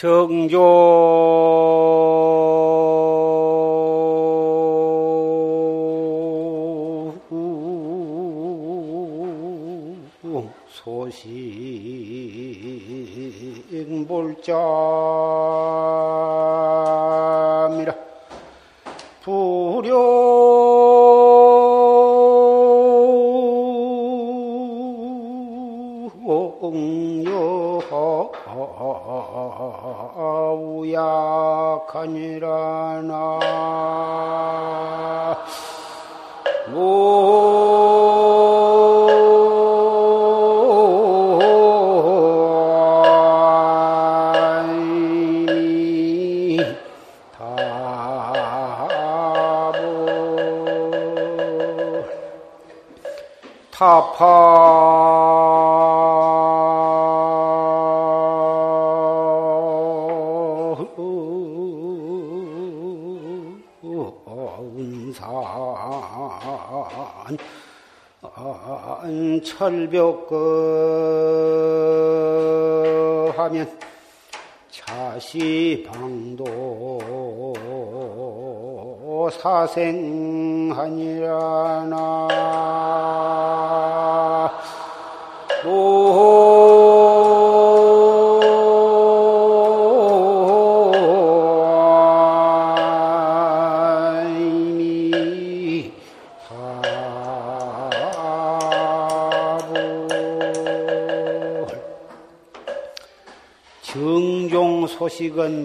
정조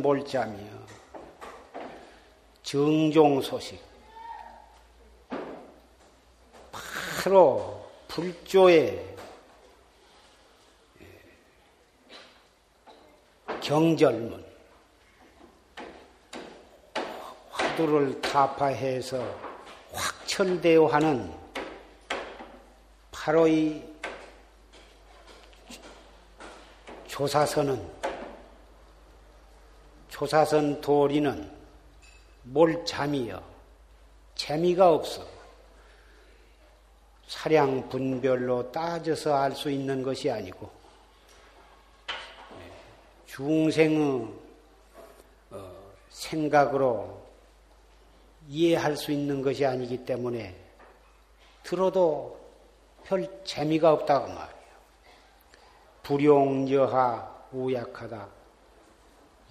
몰자며 정종 소식. 바로 불조의 경절문. 화두를 타파해서 확철대오하는 바로 이 조사선은 조사선 도리는 뭘 잠이여 재미가 없어. 사량 분별로 따져서 알 수 있는 것이 아니고 중생의 어, 생각으로 이해할 수 있는 것이 아니기 때문에 들어도 별 재미가 없다고 말이에요. 불용여하 우약하다.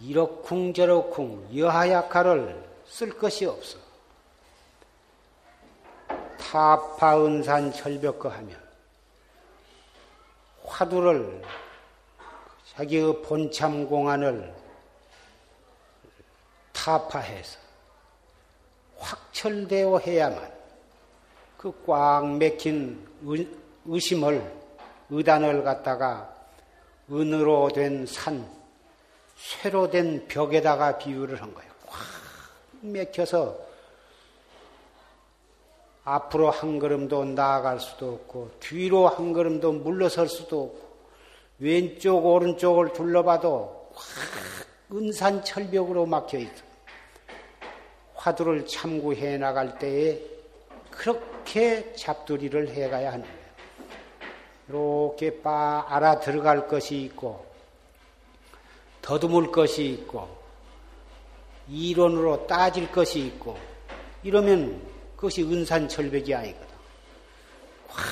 이러쿵저러쿵 여하약화를 쓸 것이 없어. 타파은산 철벽거 하면 화두를 자기의 본참 공안을 타파해서 확철되어 해야만 그꽉 막힌 의심을 의단을 갖다가 은으로 된 산 쇠로 된 벽에다가 비유를 한 거예요. 확 맥혀서 앞으로 한 걸음도 나아갈 수도 없고 뒤로 한 걸음도 물러설 수도 없고 왼쪽 오른쪽을 둘러봐도 확 은산 철벽으로 막혀 있어. 화두를 참고해 나갈 때에 그렇게 잡두리를 해가야 하는 거예요. 이렇게 빠 알아 들어갈 것이 있고 더듬을 것이 있고 이론으로 따질 것이 있고 이러면 그것이 은산철벽이 아니거든. 확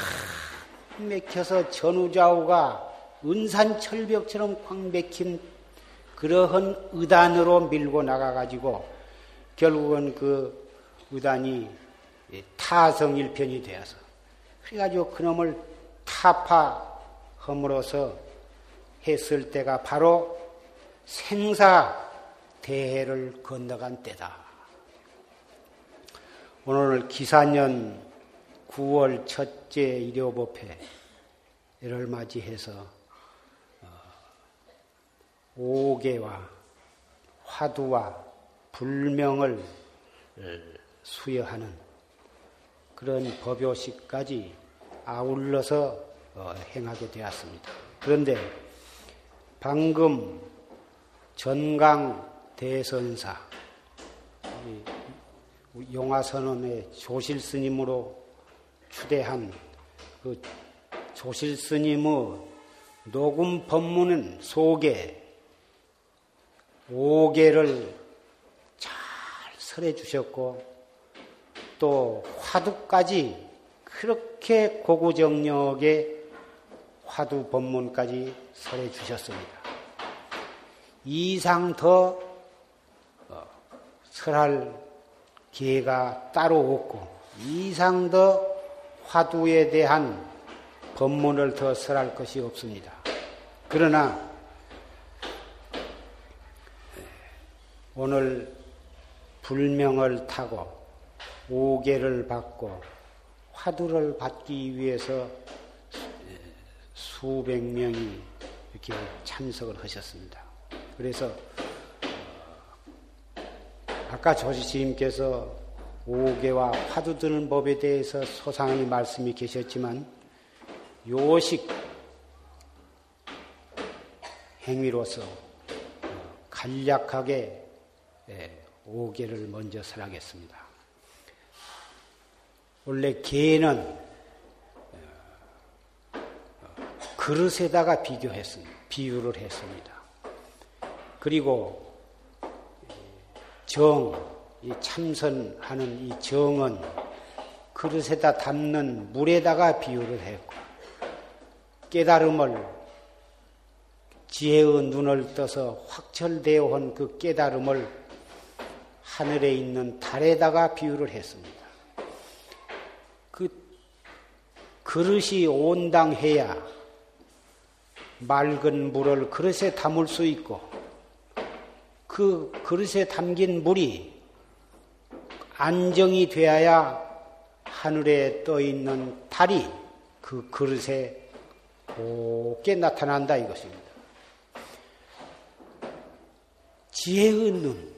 맥혀서 전우좌우가 은산철벽처럼 확 맥힌 그러한 의단으로 밀고 나가가지고 결국은 그 의단이 타성일편이 되어서 그래가지고 그놈을 타파함으로써 했을 때가 바로 생사 대해를 건너간 때다. 오늘 기사년 9월 첫째 일요법회를 맞이해서 어, 오계와 화두와 불명을 수여하는 그런 법요식까지 아울러서 어, 행하게 되었습니다. 그런데 방금 전강 대선사 용화선언의 조실 스님으로 추대한 그 조실 스님의 녹음 법문은 속에 오개를 잘 설해 주셨고 또 화두까지 그렇게 고구정력의 화두 법문까지 설해 주셨습니다. 이상 더 어, 설할 기회가 따로 없고 이상 더 화두에 대한 법문을 더 설할 것이 없습니다. 그러나 오늘 불명을 타고 오계를 받고 화두를 받기 위해서 수백 명이 이렇게 참석을 하셨습니다. 그래서 아까 조지스님께서 오계와 화두 드는 법에 대해서 소상히 말씀이 계셨지만 요식 행위로서 간략하게 오계를 먼저 설하겠습니다. 원래 개는 그릇에다가 비교했습니다. 비유를 했습니다. 그리고 정, 이 참선하는 이 정은 그릇에다 담는 물에다가 비유를 했고 깨달음을 지혜의 눈을 떠서 확철되어 온 그 깨달음을 하늘에 있는 달에다가 비유를 했습니다. 그 그릇이 온당해야 맑은 물을 그릇에 담을 수 있고 그 그릇에 담긴 물이 안정이 되어야 하늘에 떠 있는 달이 그 그릇에 곱게 나타난다 이것입니다. 지혜의 눈,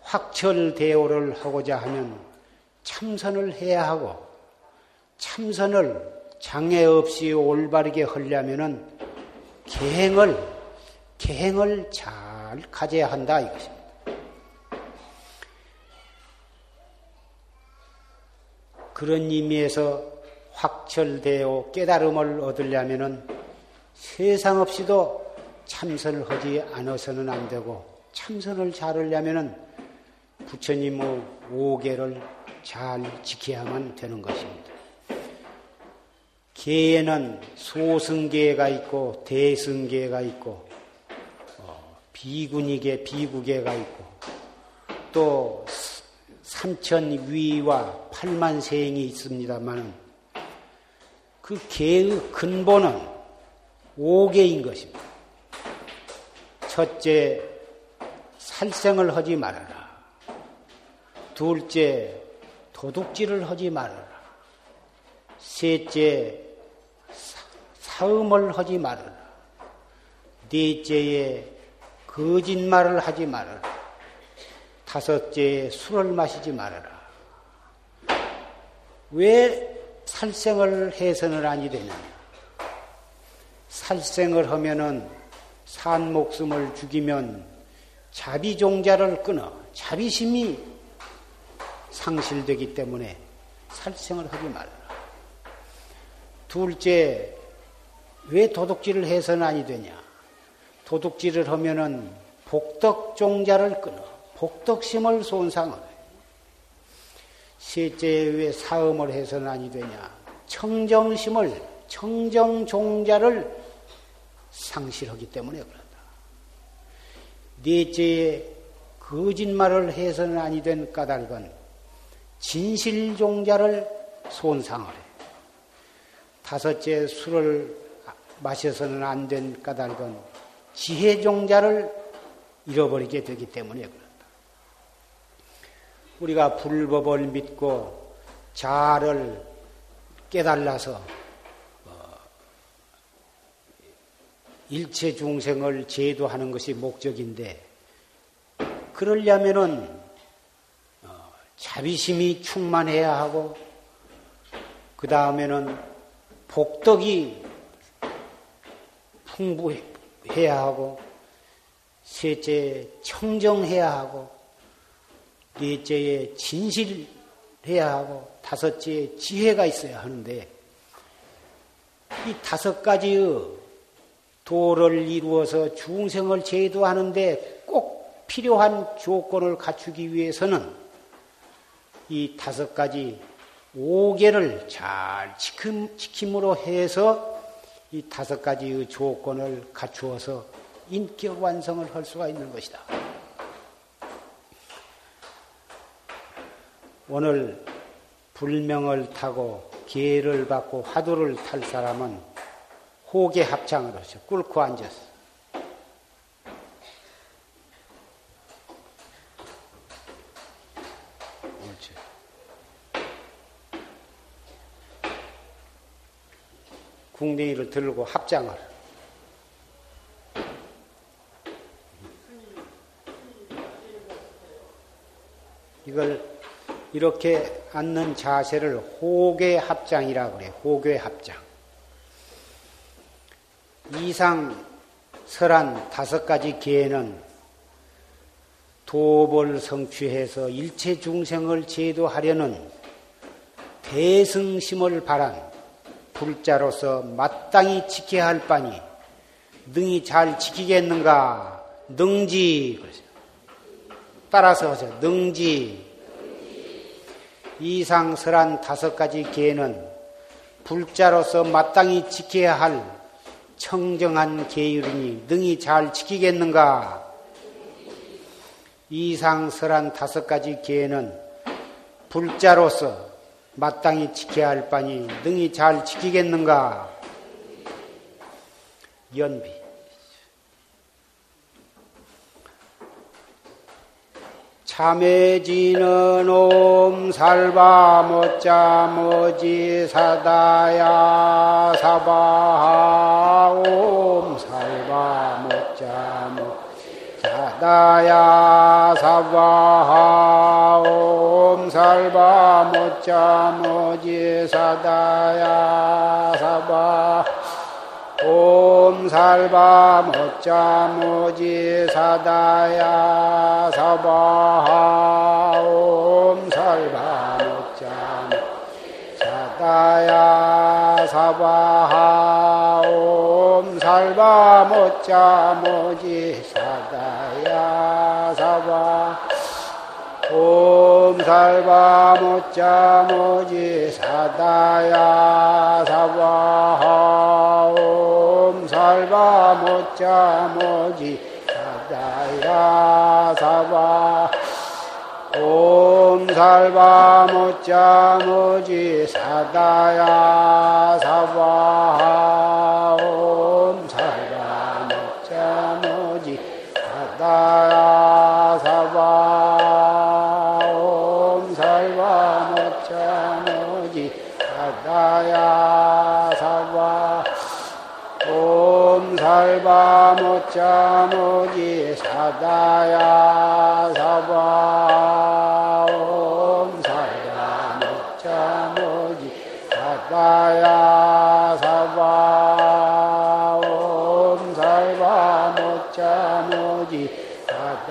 확철대오를 하고자 하면 참선을 해야 하고 참선을 장애 없이 올바르게 하려면은 계행을 계행을 잘 가져야 한다 이것입니다. 그런 의미에서 확철되어 깨달음을 얻으려면은 세상 없이도 참선을 하지 않아서는 안 되고 참선을 잘 하려면은 부처님의 오계를 잘 지켜야만 되는 것입니다. 계에는 소승계가 있고 대승계가 있고 어, 비군이계 비구계가 있고 또 삼천 위와 팔만 세행이 있습니다만 그 계의 근본은 오계인 것입니다. 첫째, 살생을 하지 말아라. 둘째, 도둑질을 하지 말아라. 셋째, 사음을 하지 말아라. 넷째에 거짓말을 하지 말아라. 다섯째에 술을 마시지 말아라. 왜 살생을 해서는 아니 되냐? 살생을 하면은 산 목숨을 죽이면 자비종자를 끊어 자비심이 상실되기 때문에 살생을 하지 말아라. 둘째, 왜 도둑질을 해서는 아니 되냐? 도둑질을 하면은 복덕종자를 끊어 복덕심을 손상을 해. 셋째 왜 사음을 해서는 아니 되냐? 청정심을 청정종자를 상실하기 때문에 그런다. 넷째에 거짓말을 해서는 아니 된 까닭은 진실종자를 손상을 해. 다섯째 술을 마셔서는 안 된 까닭은 지혜종자를 잃어버리게 되기 때문에 그렇다. 우리가 불법을 믿고 자를 깨달아서 어, 일체 중생을 제도하는 것이 목적인데 그러려면은 어, 자비심이 충만해야 하고 그 다음에는 복덕이 풍부해 야 하고, 셋째 청정해야 하고, 넷째에 진실해야 하고, 다섯째에 지혜가 있어야 하는데, 이 다섯 가지의 도를 이루어서 중생을 제도하는데 꼭 필요한 조건을 갖추기 위해서는 이 다섯 가지 오계를 잘 지킴, 지킴으로 해서 이 다섯 가지의 조건을 갖추어서 인격 완성을 할 수가 있는 것이다. 오늘 불명을 타고 기회를 받고 화두를 탈 사람은 호계 합창으로 꿇고 앉았어. 궁뎅이를 들고 합장을. 이걸 이렇게 앉는 자세를 호계 합장이라 그래. 호계 합장. 이상 설한 다섯 가지 기회는 도벌 성취해서 일체 중생을 제도하려는 대승심을 바란 불자로서 마땅히 지켜야 할 바니 능히 잘 지키겠는가? 능지. 따라서 하세요. 능지. 이상설한 다섯 가지 계는 불자로서 마땅히 지켜야 할 청정한 계율이니 능히 잘 지키겠는가? 이상설한 다섯 가지 계는 불자로서 마땅히 지켜야 할 바니 능히 잘 지키겠는가? 연비. 참해지는 옴 살바 못자 머지 사다야 사바하 옴 살바 못자 모 사다야 사바하 옴살바 못자 모지 사다야 사바 옴살바 못자 모지 사다야 사바하 옴살바 못자 사다야 사바하 옴살바 못자 모지 사다야 사바 옴살바 못자 모지 사다야 사바하 옴살바 못자 모지 사다야 사바 옴살바 못자 모지 사다야 옴살바 사다야 사바 옴살바 모지 사다야 사바 옴살바 모지 사다야 사바 옴살바 모지 사다야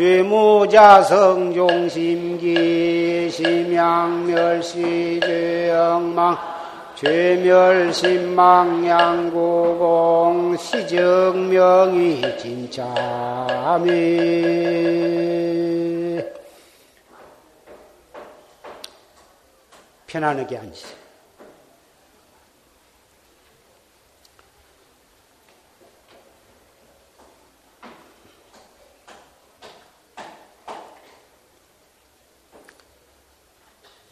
죄무자 성종심기 심양멸시 죄영망 죄멸심망양구공 시정명이 진짜미 편안하게 앉으세요.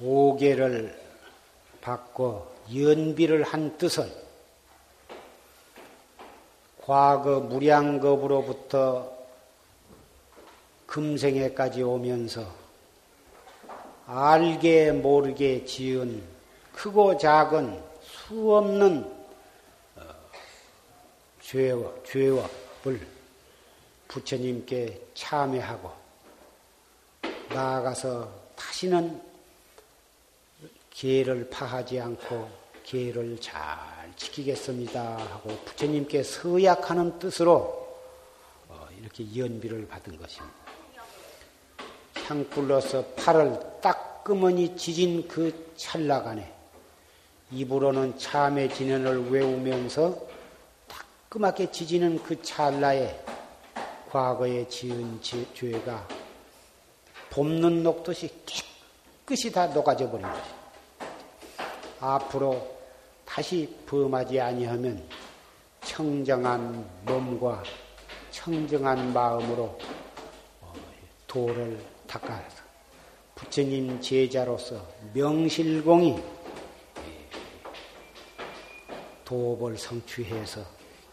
오계를 받고 연비를 한 뜻은 과거 무량겁으로부터 금생에까지 오면서 알게 모르게 지은 크고 작은 수 없는 어, 죄와, 죄업을 부처님께 참회하고 나아가서 다시는 기회를 파하지 않고 기회를 잘 지키겠습니다 하고 부처님께 서약하는 뜻으로 어, 이렇게 연비를 받은 것입니다. 향불로서 팔을 따끔하니 지진 그 찰나간에 입으로는 참의 진언을 외우면서 따끔하게 지지는 그 찰나에 과거에 지은 죄가 봄눈 녹듯이 깨끗이 다 녹아져 버린 것이. 앞으로 다시 범하지 아니하면 청정한 몸과 청정한 마음으로 어, 도를 닦아서 부처님 제자로서 명실공히 도업을 성취해서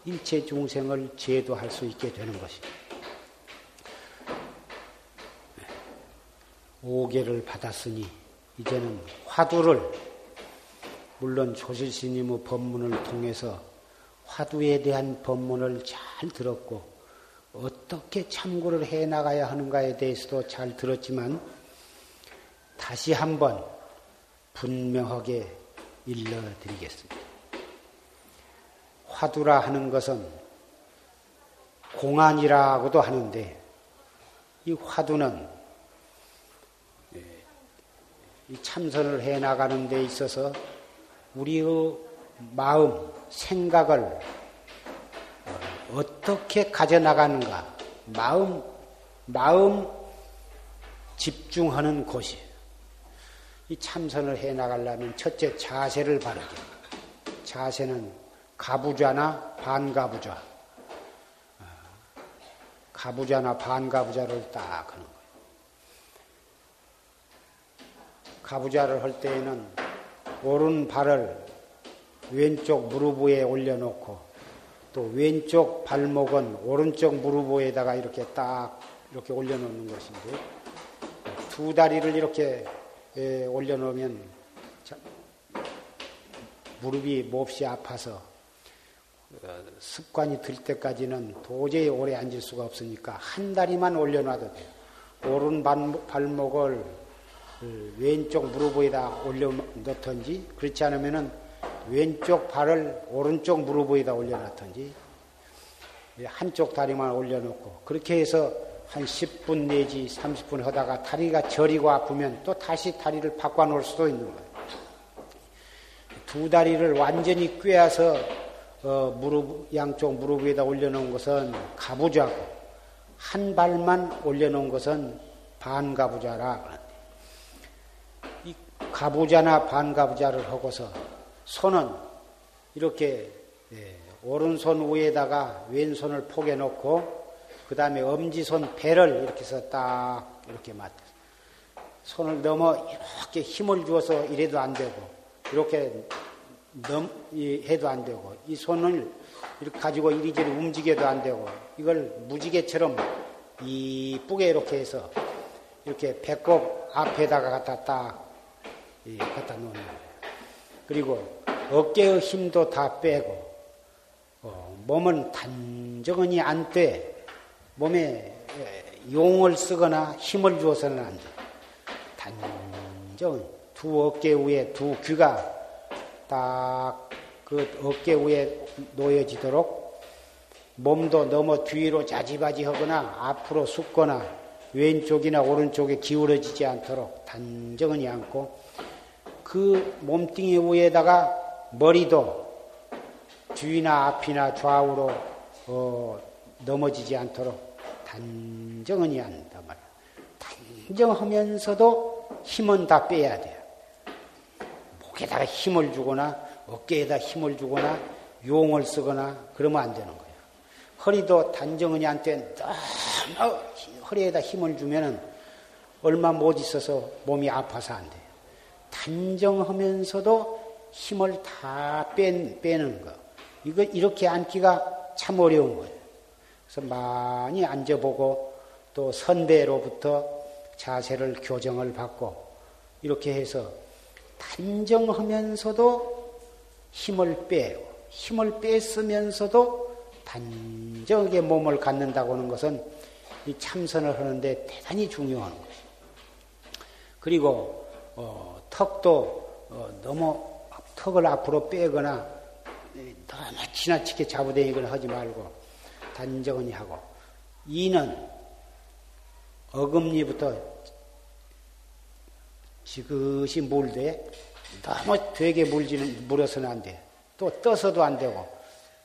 일체 중생을 제도할 수 있게 되는 것입니다. 오계를 받았으니 이제는 화두를 물론 조실스님의 법문을 통해서 화두에 대한 법문을 잘 들었고 어떻게 참고를 해 나가야 하는가에 대해서도 잘 들었지만 다시 한번 분명하게 일러드리겠습니다. 화두라 하는 것은 공안이라고도 하는데 이 화두는 예, 이 참선을 해 나가는 데 있어서 우리의 마음, 생각을 어떻게 가져나가는가, 마음, 마음 집중하는 곳이. 이 참선을 해 나가려면 첫째 자세를 바르게. 자세는 가부좌나 반가부좌. 가부좌나 반가부좌를 딱 하는 거예요. 가부좌를 할 때에는 오른 발을 왼쪽 무릎 위에 올려놓고 또 왼쪽 발목은 오른쪽 무릎 위에다가 이렇게 딱 이렇게 올려놓는 것인데 두 다리를 이렇게 올려놓으면 무릎이 몹시 아파서 어, 습관이 들 때까지는 도저히 오래 앉을 수가 없으니까 한 다리만 올려놔도 돼요. 오른 발목을 그 왼쪽 무릎 위에다 올려 놓던지 그렇지 않으면은 왼쪽 발을 오른쪽 무릎 위에다 올려 놨던지 한쪽 다리만 올려 놓고 그렇게 해서 한 10분 내지 30분 하다가 다리가 저리고 아프면 또 다시 다리를 바꿔 놓을 수도 있는 거예요. 두 다리를 완전히 꿰어서 어, 무릎 양쪽 무릎 위에다 올려놓은 것은 가부좌고 한 발만 올려놓은 것은 반가부좌라. 가부자나 반가부자를 하고서 손은 이렇게 예, 오른손 위에다가 왼손을 포개 놓고 그 다음에 엄지손 배를 이렇게 해서 딱 이렇게 맞 손을 넘어 이렇게 힘을 주어서 이래도 안 되고 이렇게 넘 해도 안 되고 이 손을 이렇게 가지고 이리저리 움직여도 안 되고 이걸 무지개처럼 이쁘게 이렇게 해서 이렇게 배꼽 앞에다가 갖다 딱 갖다 놓는 거예요. 그리고 어깨의 힘도 다 빼고 어, 몸은 단정히 안 돼. 몸에 용을 쓰거나 힘을 주어서는 안 돼. 단정 두 어깨 위에 두 귀가 딱 그 어깨 위에 놓여지도록 몸도 너무 뒤로 자지바지 하거나 앞으로 숙거나 왼쪽이나 오른쪽에 기울어지지 않도록 단정히 앉고 그 몸뚱이 위에다가 머리도 뒤나 앞이나 좌우로 어, 넘어지지 않도록 단정히 한단 말이야. 단정하면서도 힘은 다 빼야 돼요. 목에다가 힘을 주거나 어깨에다 힘을 주거나 용을 쓰거나 그러면 안 되는 거예요. 허리도 단정히 한때 너무 허리에다 힘을 주면은 얼마 못 있어서 몸이 아파서 안 돼요. 단정하면서도 힘을 다 뺀, 빼는 거. 이거 이렇게 앉기가 참 어려운 거예요. 그래서 많이 앉아보고 또 선배로부터 자세를 교정을 받고 이렇게 해서 단정하면서도 힘을 빼고 힘을 뺐으면서도 단정하게 몸을 갖는다고 하는 것은 이 참선을 하는데 대단히 중요한 것이. 그리고 어, 턱도 어, 너무 턱을 앞으로 빼거나 너무 지나치게 잡아대거나 하지 말고 단정히 하고 이는 어금니부터 지그시 물되 너무 되게 물지는 물어서는 안 돼. 또 떠서도 안 되고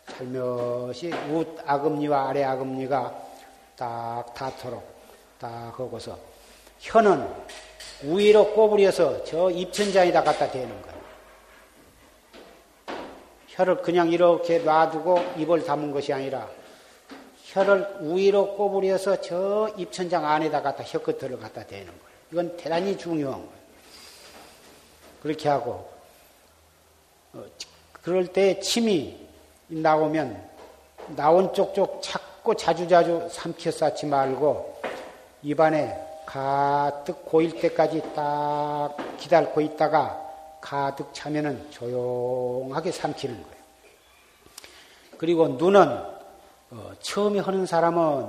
살며시 윗 아금니와 아래 아금니가 딱 닿도록 딱 하고서 혀는 위로 꼬부려서 저 입천장에다 갖다 대는 거예요. 혀를 그냥 이렇게 놔두고 입을 담은 것이 아니라 혀를 위로 꼬부려서 저 입천장 안에다 갖다 혀 끝을 갖다 대는 거예요. 이건 대단히 중요한 거예요. 그렇게 하고 어, 그럴 때 침이 나오면 나온 쪽쪽 자꾸 자주자주 삼켜 쌓지 말고 입안에 가득 고일 때까지 딱 기다리고 있다가 가득 차면은 조용하게 삼키는 거예요. 그리고 눈은 어, 처음에 하는 사람은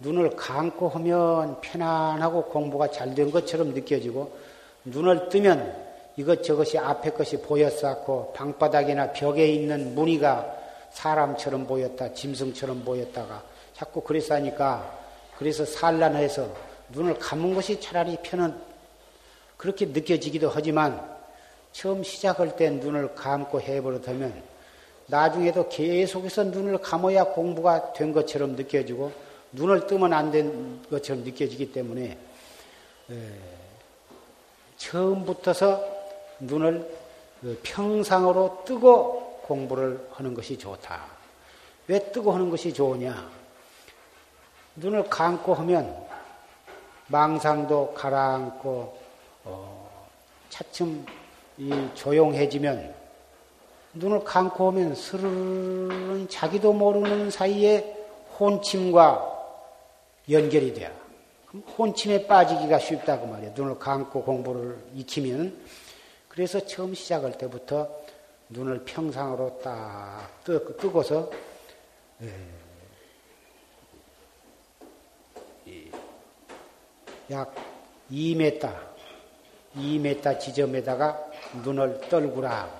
눈을 감고 하면 편안하고 공부가 잘 된 것처럼 느껴지고 눈을 뜨면 이것저것이 앞에 것이 보였었고 방바닥이나 벽에 있는 무늬가 사람처럼 보였다, 짐승처럼 보였다가 자꾸 그래서 하니까 그래서 산란해서 눈을 감은 것이 차라리 편은 그렇게 느껴지기도 하지만 처음 시작할 때 눈을 감고 해버릇하면 나중에도 계속해서 눈을 감아야 공부가 된 것처럼 느껴지고 눈을 뜨면 안 된 것처럼 느껴지기 때문에 처음부터서 눈을 그 평상으로 뜨고 공부를 하는 것이 좋다. 왜 뜨고 하는 것이 좋으냐? 눈을 감고 하면 망상도 가라앉고 어, 차츰 조용해지면 눈을 감고 오면 스르르 자기도 모르는 사이에 혼침과 연결이 돼요. 혼침에 빠지기가 쉽다고 말이에요. 눈을 감고 공부를 익히면 그래서 처음 시작할 때부터 눈을 평상으로 딱 뜨, 고서 약 2m, 2m 지점에다가 눈을 떨구라.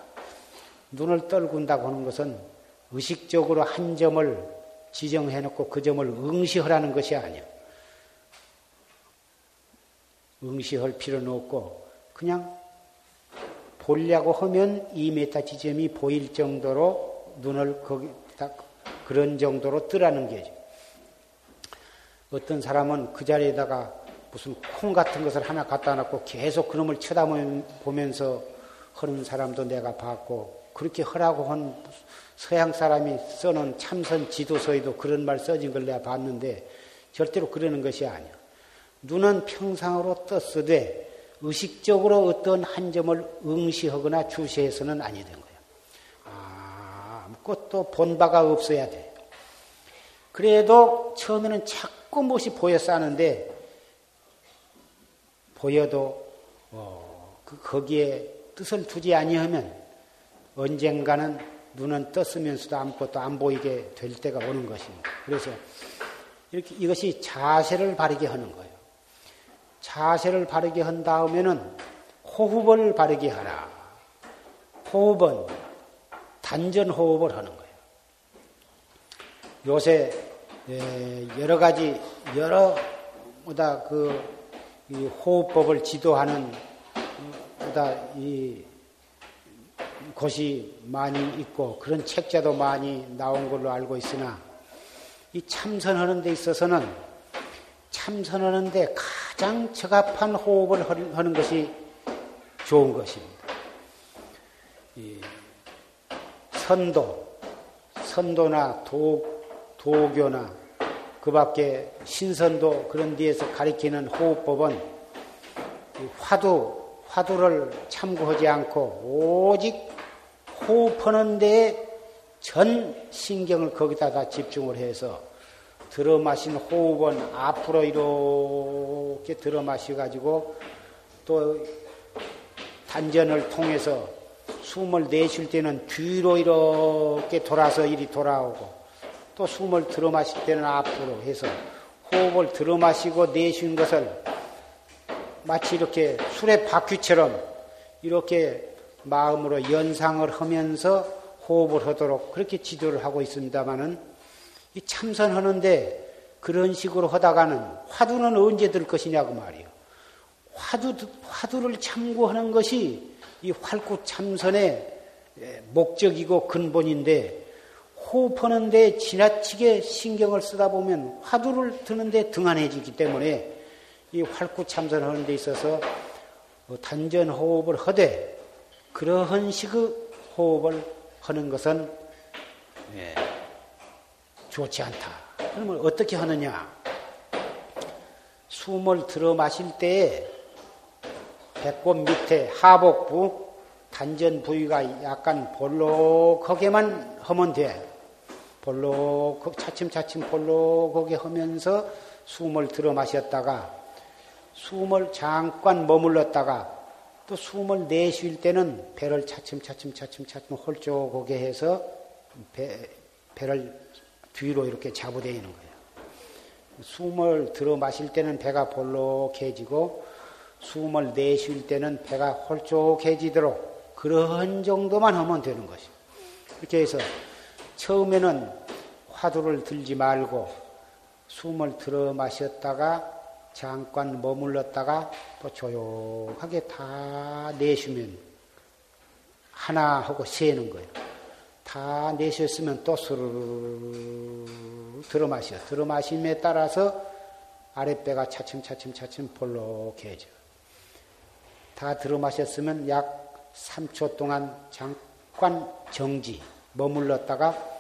눈을 떨군다고 하는 것은 의식적으로 한 점을 지정해 놓고 그 점을 응시하라는 것이 아니야. 응시할 필요는 없고 그냥 보려고 하면 2m 지점이 보일 정도로 눈을 거기 딱 그런 정도로 뜨라는 게죠. 어떤 사람은 그 자리에다가 무슨 콩 같은 것을 하나 갖다 놨고 계속 그놈을 쳐다보면서 하는 사람도 내가 봤고 그렇게 하라고 한 서양 사람이 써놓은 참선 지도서에도 그런 말 써진 걸 내가 봤는데 절대로 그러는 것이 아니야. 눈은 평상으로 떴으되 의식적으로 어떤 한 점을 응시하거나 주시해서는 아니 된 거예요. 아무것도 본 바가 없어야 돼. 그래도 처음에는 자꾸 무엇이 보여서 하는데 보여도 어, 그 거기에 뜻을 두지 아니하면 언젠가는 눈은 떴으면서도 아무것도 안 보이게 될 때가 오는 것입니다. 그래서 이렇게 이것이 자세를 바르게 하는 거예요. 자세를 바르게 한 다음에는 호흡을 바르게 하라. 호흡은 단전 호흡을 하는 거예요. 요새 예, 여러 가지 여러 뭐다 그 호흡법을 지도하는 뭐다 이 곳이 많이 있고 그런 책자도 많이 나온 걸로 알고 있으나 이 참선하는 데 있어서는 참선하는 데 가장 적합한 호흡을 하는 것이 좋은 것입니다. 선도, 선도나 도, 도교나 그 밖에 신선도 그런 데에서 가리키는 호흡법은 화두, 화두를 참고하지 않고 오직 호흡하는 데에 전 신경을 거기다 다 집중을 해서 들어 마신 호흡은 앞으로 이렇게 들어 마셔가지고 또 단전을 통해서 숨을 내쉴 때는 뒤로 이렇게 돌아서 이리 돌아오고 또 숨을 들어 마실 때는 앞으로 해서 호흡을 들어 마시고 내쉬는 것을 마치 이렇게 술의 바퀴처럼 이렇게 마음으로 연상을 하면서 호흡을 하도록 그렇게 지도를 하고 있습니다만은 이 참선하는데 그런 식으로 하다가는 화두는 언제 들 것이냐고 말이요. 화두, 화두를 참고하는 것이 이 활구 참선의 목적이고 근본인데 호흡하는데 지나치게 신경을 쓰다 보면 화두를 드는데 등한해지기 때문에 이 활구 참선하는 데 있어서 뭐 단전 호흡을 하되 그러한 식의 호흡을 하는 것은 예, 좋지 않다. 그러면 어떻게 하느냐? 숨을 들어 마실 때에 배꼽 밑에 하복부 단전 부위가 약간 볼록하게만 하면 돼. 볼록 차츰차츰 볼록하게 하면서 숨을 들어 마셨다가 숨을 잠깐 머물렀다가 또 숨을 내쉴 때는 배를 차츰차츰 차츰차츰 홀쭉하게 해서 배, 배를 뒤로 이렇게 잡아대는 거예요. 숨을 들어 마실 때는 배가 볼록해지고 숨을 내쉴 때는 배가 홀쭉해지도록 그런 정도만 하면 되는 것이에요. 이렇게 해서 처음에는 화두를 들지 말고 숨을 들어 마셨다가 잠깐 머물렀다가 또 조용하게 다 내쉬면 하나 하고 세는 거예요. 다 내셨으면 또 스르르 들어 마셔. 들어 마심에 따라서 아랫배가 차츰차츰 차츰 볼록해져. 다 들어 마셨으면 약 3초 동안 잠깐 정지, 머물렀다가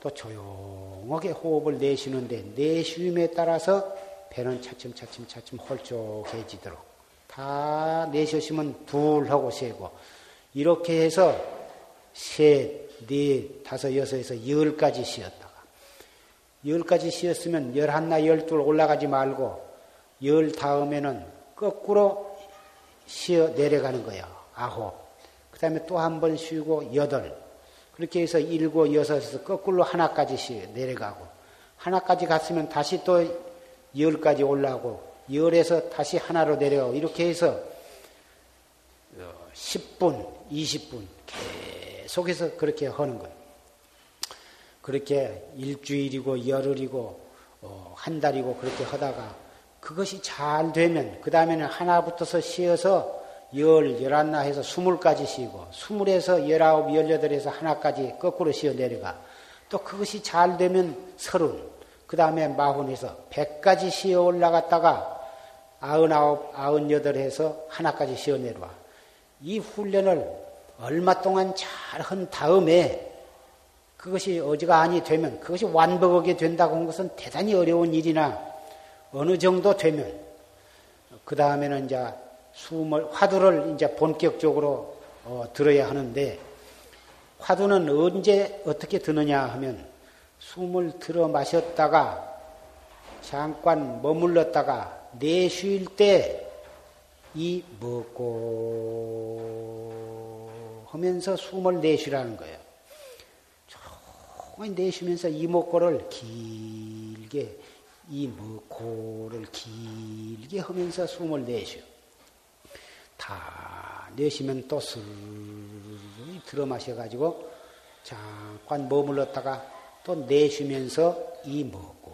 또 조용하게 호흡을 내쉬는데 내쉬임에 따라서 배는 차츰차츰 차츰 홀쭉해지도록 다 내쉬시면 둘 하고 세고 이렇게 해서 셋, 넷, 다섯, 여섯에서 열까지 쉬었다가 열까지 쉬었으면 열한나 열둘 올라가지 말고 열 다음에는 거꾸로 쉬어 내려가는 거예요. 아홉. 그 다음에 또 한 번 쉬고 여덟. 그렇게 해서 일곱, 여섯에서 거꾸로 하나까지 쉬어 내려가고 하나까지 갔으면 다시 또 열까지 올라가고 열에서 다시 하나로 내려가고 이렇게 해서 10분, 20분 계속해서 그렇게 하는 거예요. 그렇게 일주일이고 열흘이고 어, 한 달이고 그렇게 하다가 그것이 잘 되면 그 다음에는 하나부터서 쉬어서 열, 열한나 해서 스물까지 쉬고 스물에서 열아홉, 열여덟에서 하나까지 거꾸로 쉬어 내려가 또 그것이 잘 되면 서른 그 다음에 마흔에서 백까지 쉬어 올라갔다가 아흔아홉, 아흔여덟에서 하나까지 쉬어 내려와. 이 훈련을 얼마 동안 잘 한 다음에 그것이 아니 되면 그것이 완벽하게 된다고 하는 것은 대단히 어려운 일이나 어느 정도 되면 그 다음에는 이제 숨을 화두를 이제 본격적으로 어, 들어야 하는데 화두는 언제 어떻게 드느냐 하면 숨을 들어 마셨다가 잠깐 머물렀다가 내쉴 때 이 먹고 하면서 숨을 내쉬라는 거예요. 조금 내쉬면서 이목구를 길게 이 먹고를 길게 하면서 숨을 내쉬어. 다 내쉬면 또 슬 들어 마셔가지고 잠깐 머물렀다가 또 내쉬면서 이 먹고.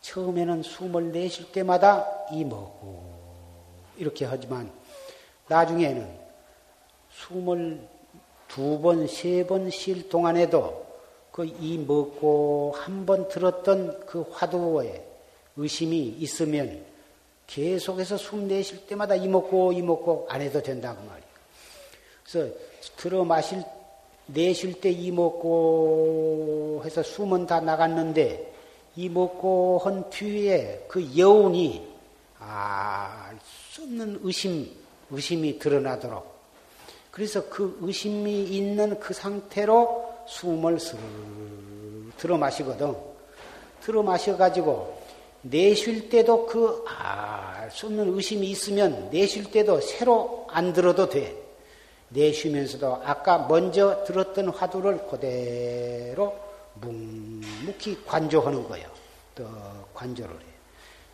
처음에는 숨을 내쉴 때마다 이 먹고. 이렇게 하지만 나중에는 숨을 두 번, 세 번 쉴 동안에도 그 이 먹고 한 번 들었던 그 화두에 의심이 있으면 계속해서 숨 내쉴 때마다 이 먹고 이 먹고 안 해도 된다고 말이에요. 그래서 들어 마실 내쉴 때 이먹고 해서 숨은 다 나갔는데 이먹고 한 뒤에 그 여운이 알 수 없는 의심, 의심이 드러나도록 그래서 그 의심이 있는 그 상태로 숨을 들어 마시거든. 들어 마셔 가지고 내쉴 때도 그알수 없는 의심이 있으면 내쉴 때도 새로 안 들어도 돼. 내쉬면서도 아까 먼저 들었던 화두를 그대로 묵묵히 관조하는 거예요. 또 관조를 해.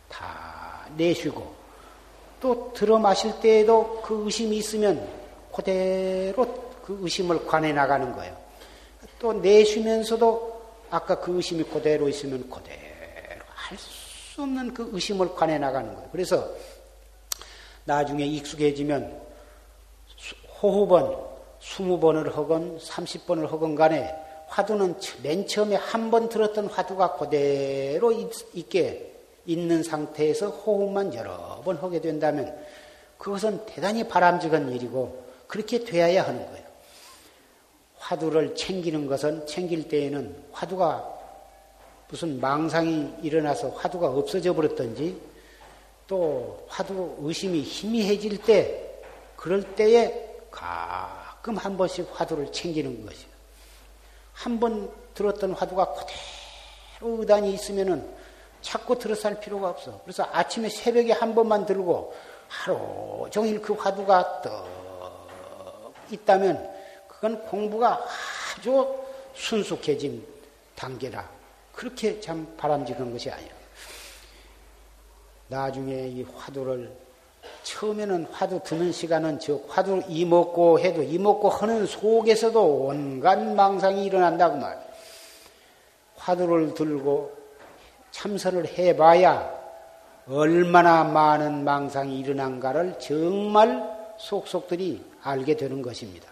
다 내쉬고 또 들어 마실 때에도 그 의심이 있으면 그대로 그 의심을 관해 나가는 거예요. 또 내쉬면서도 아까 그 의심이 그대로 있으면 그대로 할 수 없는 그 의심을 관해 나가는 거예요. 그래서 나중에 익숙해지면 호흡은 20번을 하건 30번을 하건 간에 화두는 맨 처음에 한 번 들었던 화두가 그대로 있게 있는 상태에서 호흡만 여러 번 하게 된다면 그것은 대단히 바람직한 일이고 그렇게 되어야 하는 거예요. 화두를 챙기는 것은 챙길 때에는 화두가 무슨 망상이 일어나서 화두가 없어져 버렸던지 또 화두 의심이 희미해질 때 그럴 때에 가끔 한 번씩 화두를 챙기는 것이요. 한 번 들었던 화두가 그대로 의단이 있으면은 자꾸 들어살 필요가 없어. 그래서 아침에 새벽에 한 번만 들고 하루 종일 그 화두가 떡 있다면 그건 공부가 아주 순숙해진 단계라. 그렇게 참 바람직한 것이 아니야. 나중에 이 화두를 처음에는 화두 드는 시간은 즉 화두 이먹고 해도 이먹고 하는 속에서도 온갖 망상이 일어난다고 말. 화두를 들고 참선을 해봐야 얼마나 많은 망상이 일어난가를 정말 속속들이 알게 되는 것입니다.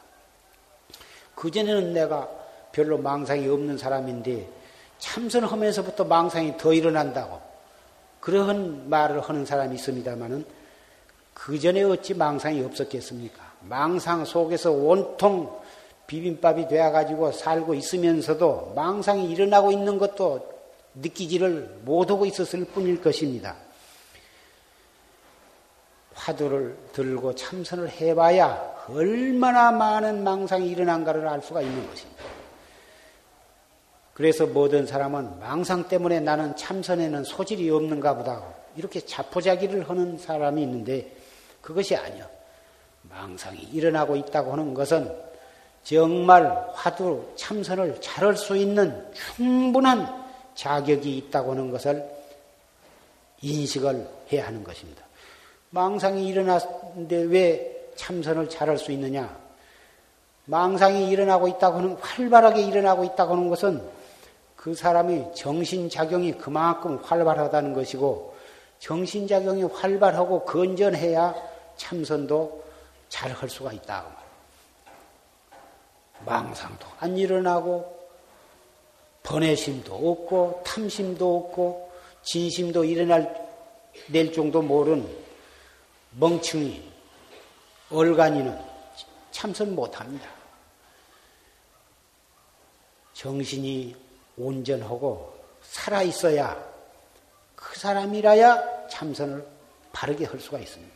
그전에는 내가 별로 망상이 없는 사람인데 참선하면서부터 망상이 더 일어난다고 그러한 말을 하는 사람이 있습니다만은 그 전에 어찌 망상이 없었겠습니까? 망상 속에서 온통 비빔밥이 되어가지고 살고 있으면서도 망상이 일어나고 있는 것도 느끼지를 못하고 있었을 뿐일 것입니다. 화두를 들고 참선을 해봐야 얼마나 많은 망상이 일어난가를 알 수가 있는 것입니다. 그래서 모든 사람은 망상 때문에 나는 참선에는 소질이 없는가 보다. 이렇게 자포자기를 하는 사람이 있는데 그것이 아니요. 망상이 일어나고 있다고 하는 것은 정말 화두 참선을 잘할 수 있는 충분한 자격이 있다고 하는 것을 인식을 해야 하는 것입니다. 망상이 일어났는데 왜 참선을 잘할 수 있느냐? 망상이 일어나고 있다고 하는, 활발하게 일어나고 있다고 하는 것은 그 사람의 정신작용이 그만큼 활발하다는 것이고, 정신작용이 활발하고 건전해야 참선도 잘 할 수가 있다. 망상도 안 일어나고, 번외심도 없고, 탐심도 없고, 진심도 일어날, 낼 정도 모른 멍청이, 얼간이는 참선 못합니다. 정신이 온전하고 살아있어야 그 사람이라야 참선을 바르게 할 수가 있습니다.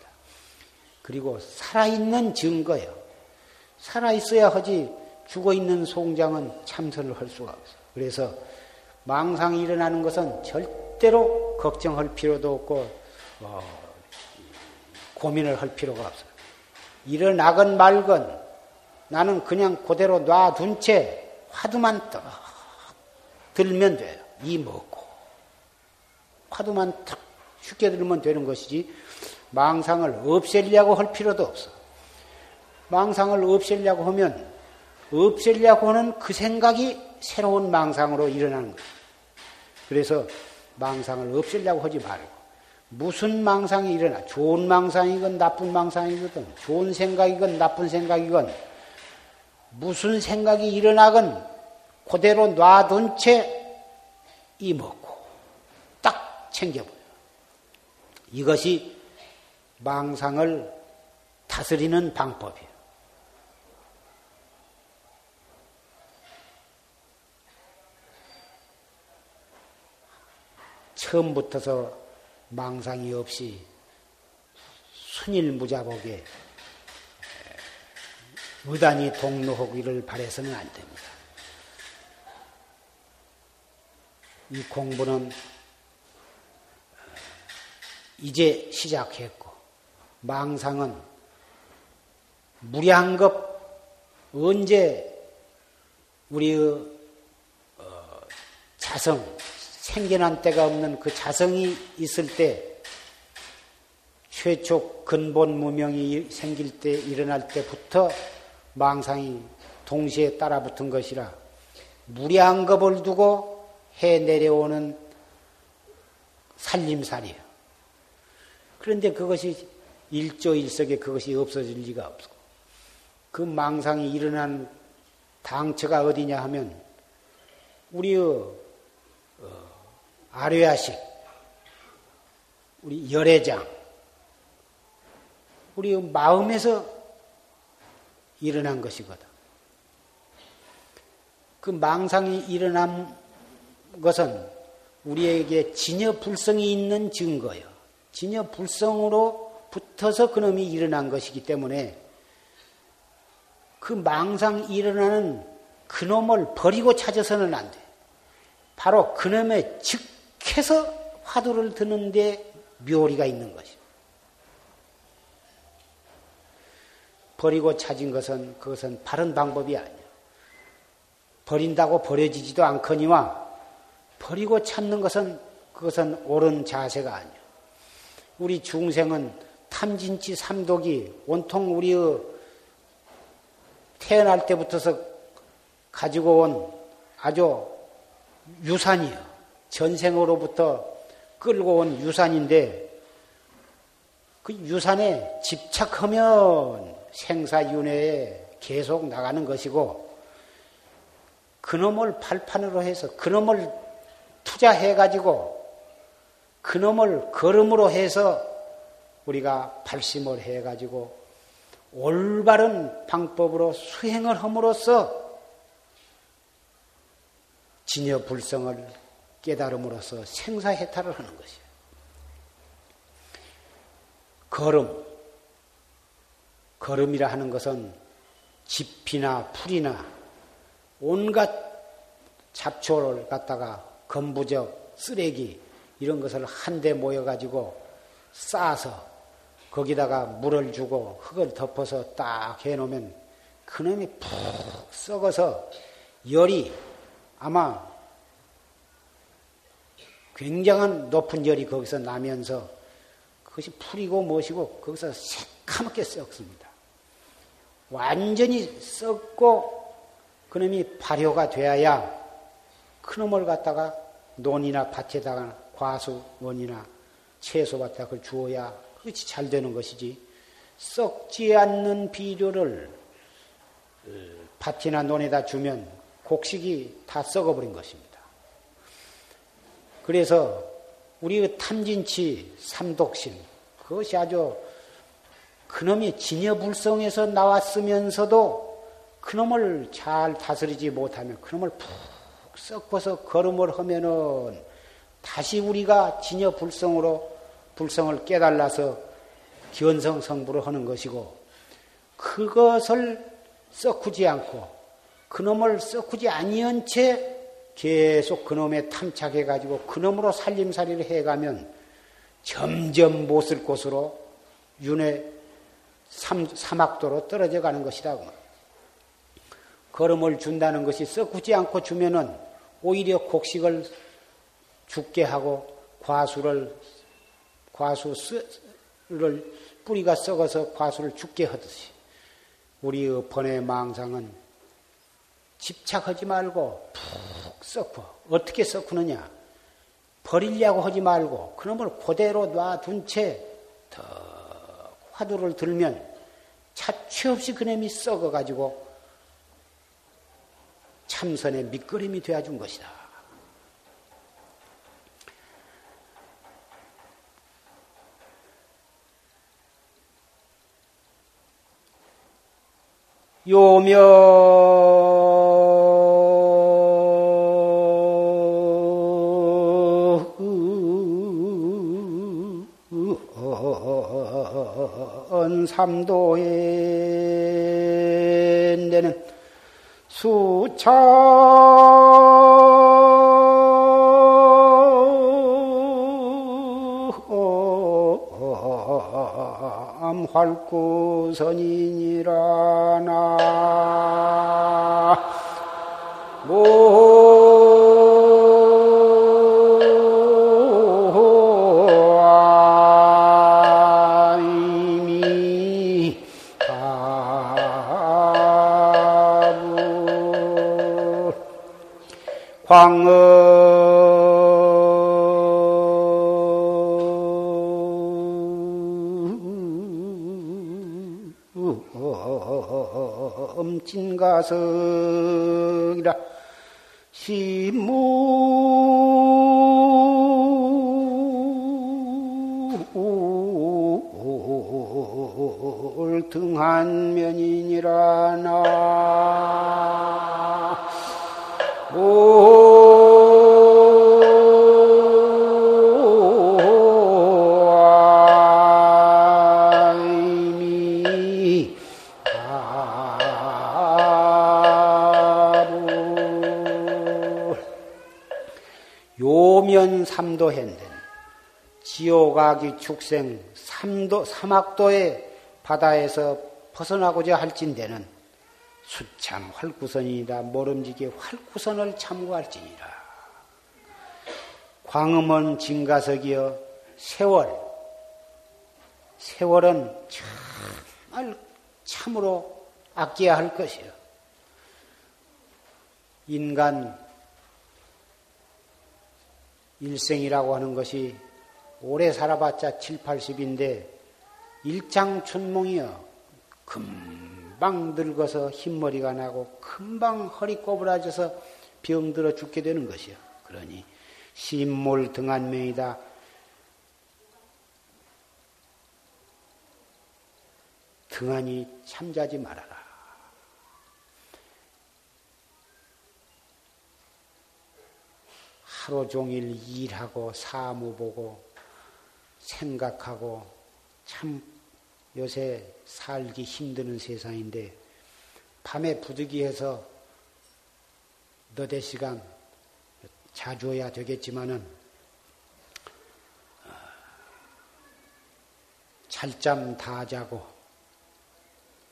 그리고 살아있는 증거예요. 살아있어야 하지 죽어있는 송장은 참선을 할 수가 없어요. 그래서 망상이 일어나는 것은 절대로 걱정할 필요도 없고 어, 고민을 할 필요가 없어요. 일어나건 말건 나는 그냥 그대로 놔둔 채 화두만 떡 들면 돼요. 이 먹고 화두만 탁 쉽게 들면 되는 것이지 망상을 없애려고 할 필요도 없어. 망상을 없애려고 하면 없애려고 하는 그 생각이 새로운 망상으로 일어나는 거예요. 그래서 망상을 없애려고 하지 말고 무슨 망상이 일어나 좋은 망상이건 나쁜 망상이건 좋은 생각이건 나쁜 생각이건 무슨 생각이 일어나건 그대로 놔둔 채 이먹고 딱 챙겨버려. 이것이 망상을 다스리는 방법이에요. 처음부터서 망상이 없이 순일무자복에 무단히 동로하기를 바래서는 안 됩니다. 이 공부는 이제 시작했고 망상은 무량겁 언제 우리의 어, 자성, 생겨난 때가 없는 그 자성이 있을 때 최초 근본 무명이 생길 때 일어날 때부터 망상이 동시에 따라붙은 것이라 무리한 겁을 두고 해 내려오는 살림살이에요. 그런데 그것이 일조일석에 그것이 없어질 리가 없고 그 망상이 일어난 당처가 어디냐 하면 우리의 어, 아뢰야식, 우리 열애장, 우리 마음에서 일어난 것이거든. 그 망상이 일어난 것은 우리에게 진여불성이 있는 증거요. 진여불성으로 붙어서 그놈이 일어난 것이기 때문에 그 망상 일어나는 그놈을 버리고 찾아서는 안 돼. 바로 그놈의 즉해서 화두를 드는데 묘리가 있는 것이. 버리고 찾은 것은 그것은 바른 방법이 아니야. 버린다고 버려지지도 않거니와 버리고 찾는 것은 그것은 옳은 자세가 아니야. 우리 중생은 탐진치 삼독이 온통 우리의 태어날 때부터서 가지고 온 아주 유산이요. 전생으로부터 끌고 온 유산인데 그 유산에 집착하면 생사윤회에 계속 나가는 것이고 그놈을 팔판으로 해서 그놈을 투자해가지고 그놈을 걸음으로 해서 우리가 발심을 해가지고 올바른 방법으로 수행을 함으로써 진여 불성을 깨달음으로써 생사해탈을 하는 것이에요. 걸음, 걸음이라 하는 것은 집이나 풀이나 온갖 잡초를 갖다가 건부적, 쓰레기 이런 것을 한데 모여가지고 싸서 거기다가 물을 주고 흙을 덮어서 딱 해놓으면 그놈이 푹 썩어서 열이 아마 굉장한 높은 열이 거기서 나면서 그것이 풀이고 무엇이고 거기서 새카맣게 썩습니다. 완전히 썩고 그놈이 발효가 되어야 그놈을 갖다가 논이나 밭에다가 과수 원이나 채소밭에다 그걸 주어야 그것이 잘 되는 것이지 썩지 않는 비료를 어, 밭이나 논에다 주면 곡식이 다 썩어버린 것입니다. 그래서 우리 탐진치 삼독심 그것이 아주 그놈이 진여불성에서 나왔으면서도 그놈을 잘 다스리지 못하면 그놈을 푹 섞어서 걸음을 하면은 다시 우리가 진여 불성으로 불성을 깨달아서 견성 성부를 하는 것이고 그것을 썩구지 않고 그놈을 썩구지 아니한 채 계속 그놈에 탐착해 가지고 그놈으로 살림살이를 해 가면 점점 못 쓸 곳으로 윤회 사막도로 떨어져 가는 것이다. 걸음을 준다는 것이 썩구지 않고 주면은 오히려 곡식을 죽게 하고 과수를 과수를 뿌리가 썩어서 과수를 죽게 하듯이 우리의 번의 망상은 집착하지 말고 푹 썩고 어떻게 썩느냐? 버리려고 하지 말고 그놈을 그대로 놔둔 채 더 화두를 들면 차취 없이 그놈이 썩어가지고 참선의 밑거림이 되어준 것이다. 요명 삼도에 수참 활구선이니라 광음 진가석이라 시무 등한 면 아기 축생 삼도 삼학도의 바다에서 벗어나고자 할진대는 수참 활구선이다 모름지기 활구선을 참고할지니라. 광음은 진가석이여 세월 세월은 정말 참으로 아껴야 할 것이요. 인간 일생이라고 하는 것이 오래 살아봤자 7, 80인데 일장춘몽이여 금방 늙어서 흰머리가 나고 금방 허리 꼬부라져서 병들어 죽게 되는 것이요. 그러니 신몰 등한명이다. 등한이 참자지 말아라. 하루 종일 일하고 사무 보고 생각하고 참 요새 살기 힘드는 세상인데 밤에 부득이해서 너대 시간 자주어야 되겠지만은 어, 잘잠 다 자고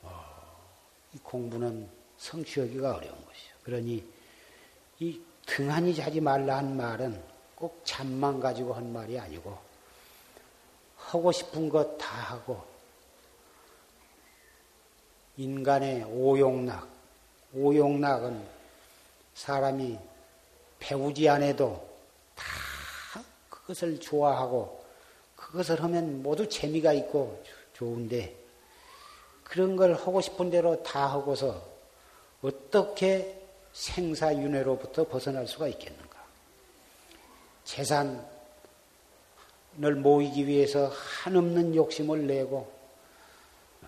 어, 이 공부는 성취하기가 어려운 것이죠. 그러니 이 등한히 자지 말라 한 말은 꼭 잠만 가지고 한 말이 아니고 하고 싶은 것 다 하고 인간의 오용락, 오용락은 사람이 배우지 않아도 다 그것을 좋아하고 그것을 하면 모두 재미가 있고 좋은데 그런 걸 하고 싶은 대로 다 하고서 어떻게 생사윤회로부터 벗어날 수가 있겠는가? 재산 을 모이기 위해서 한없는 욕심을 내고 어,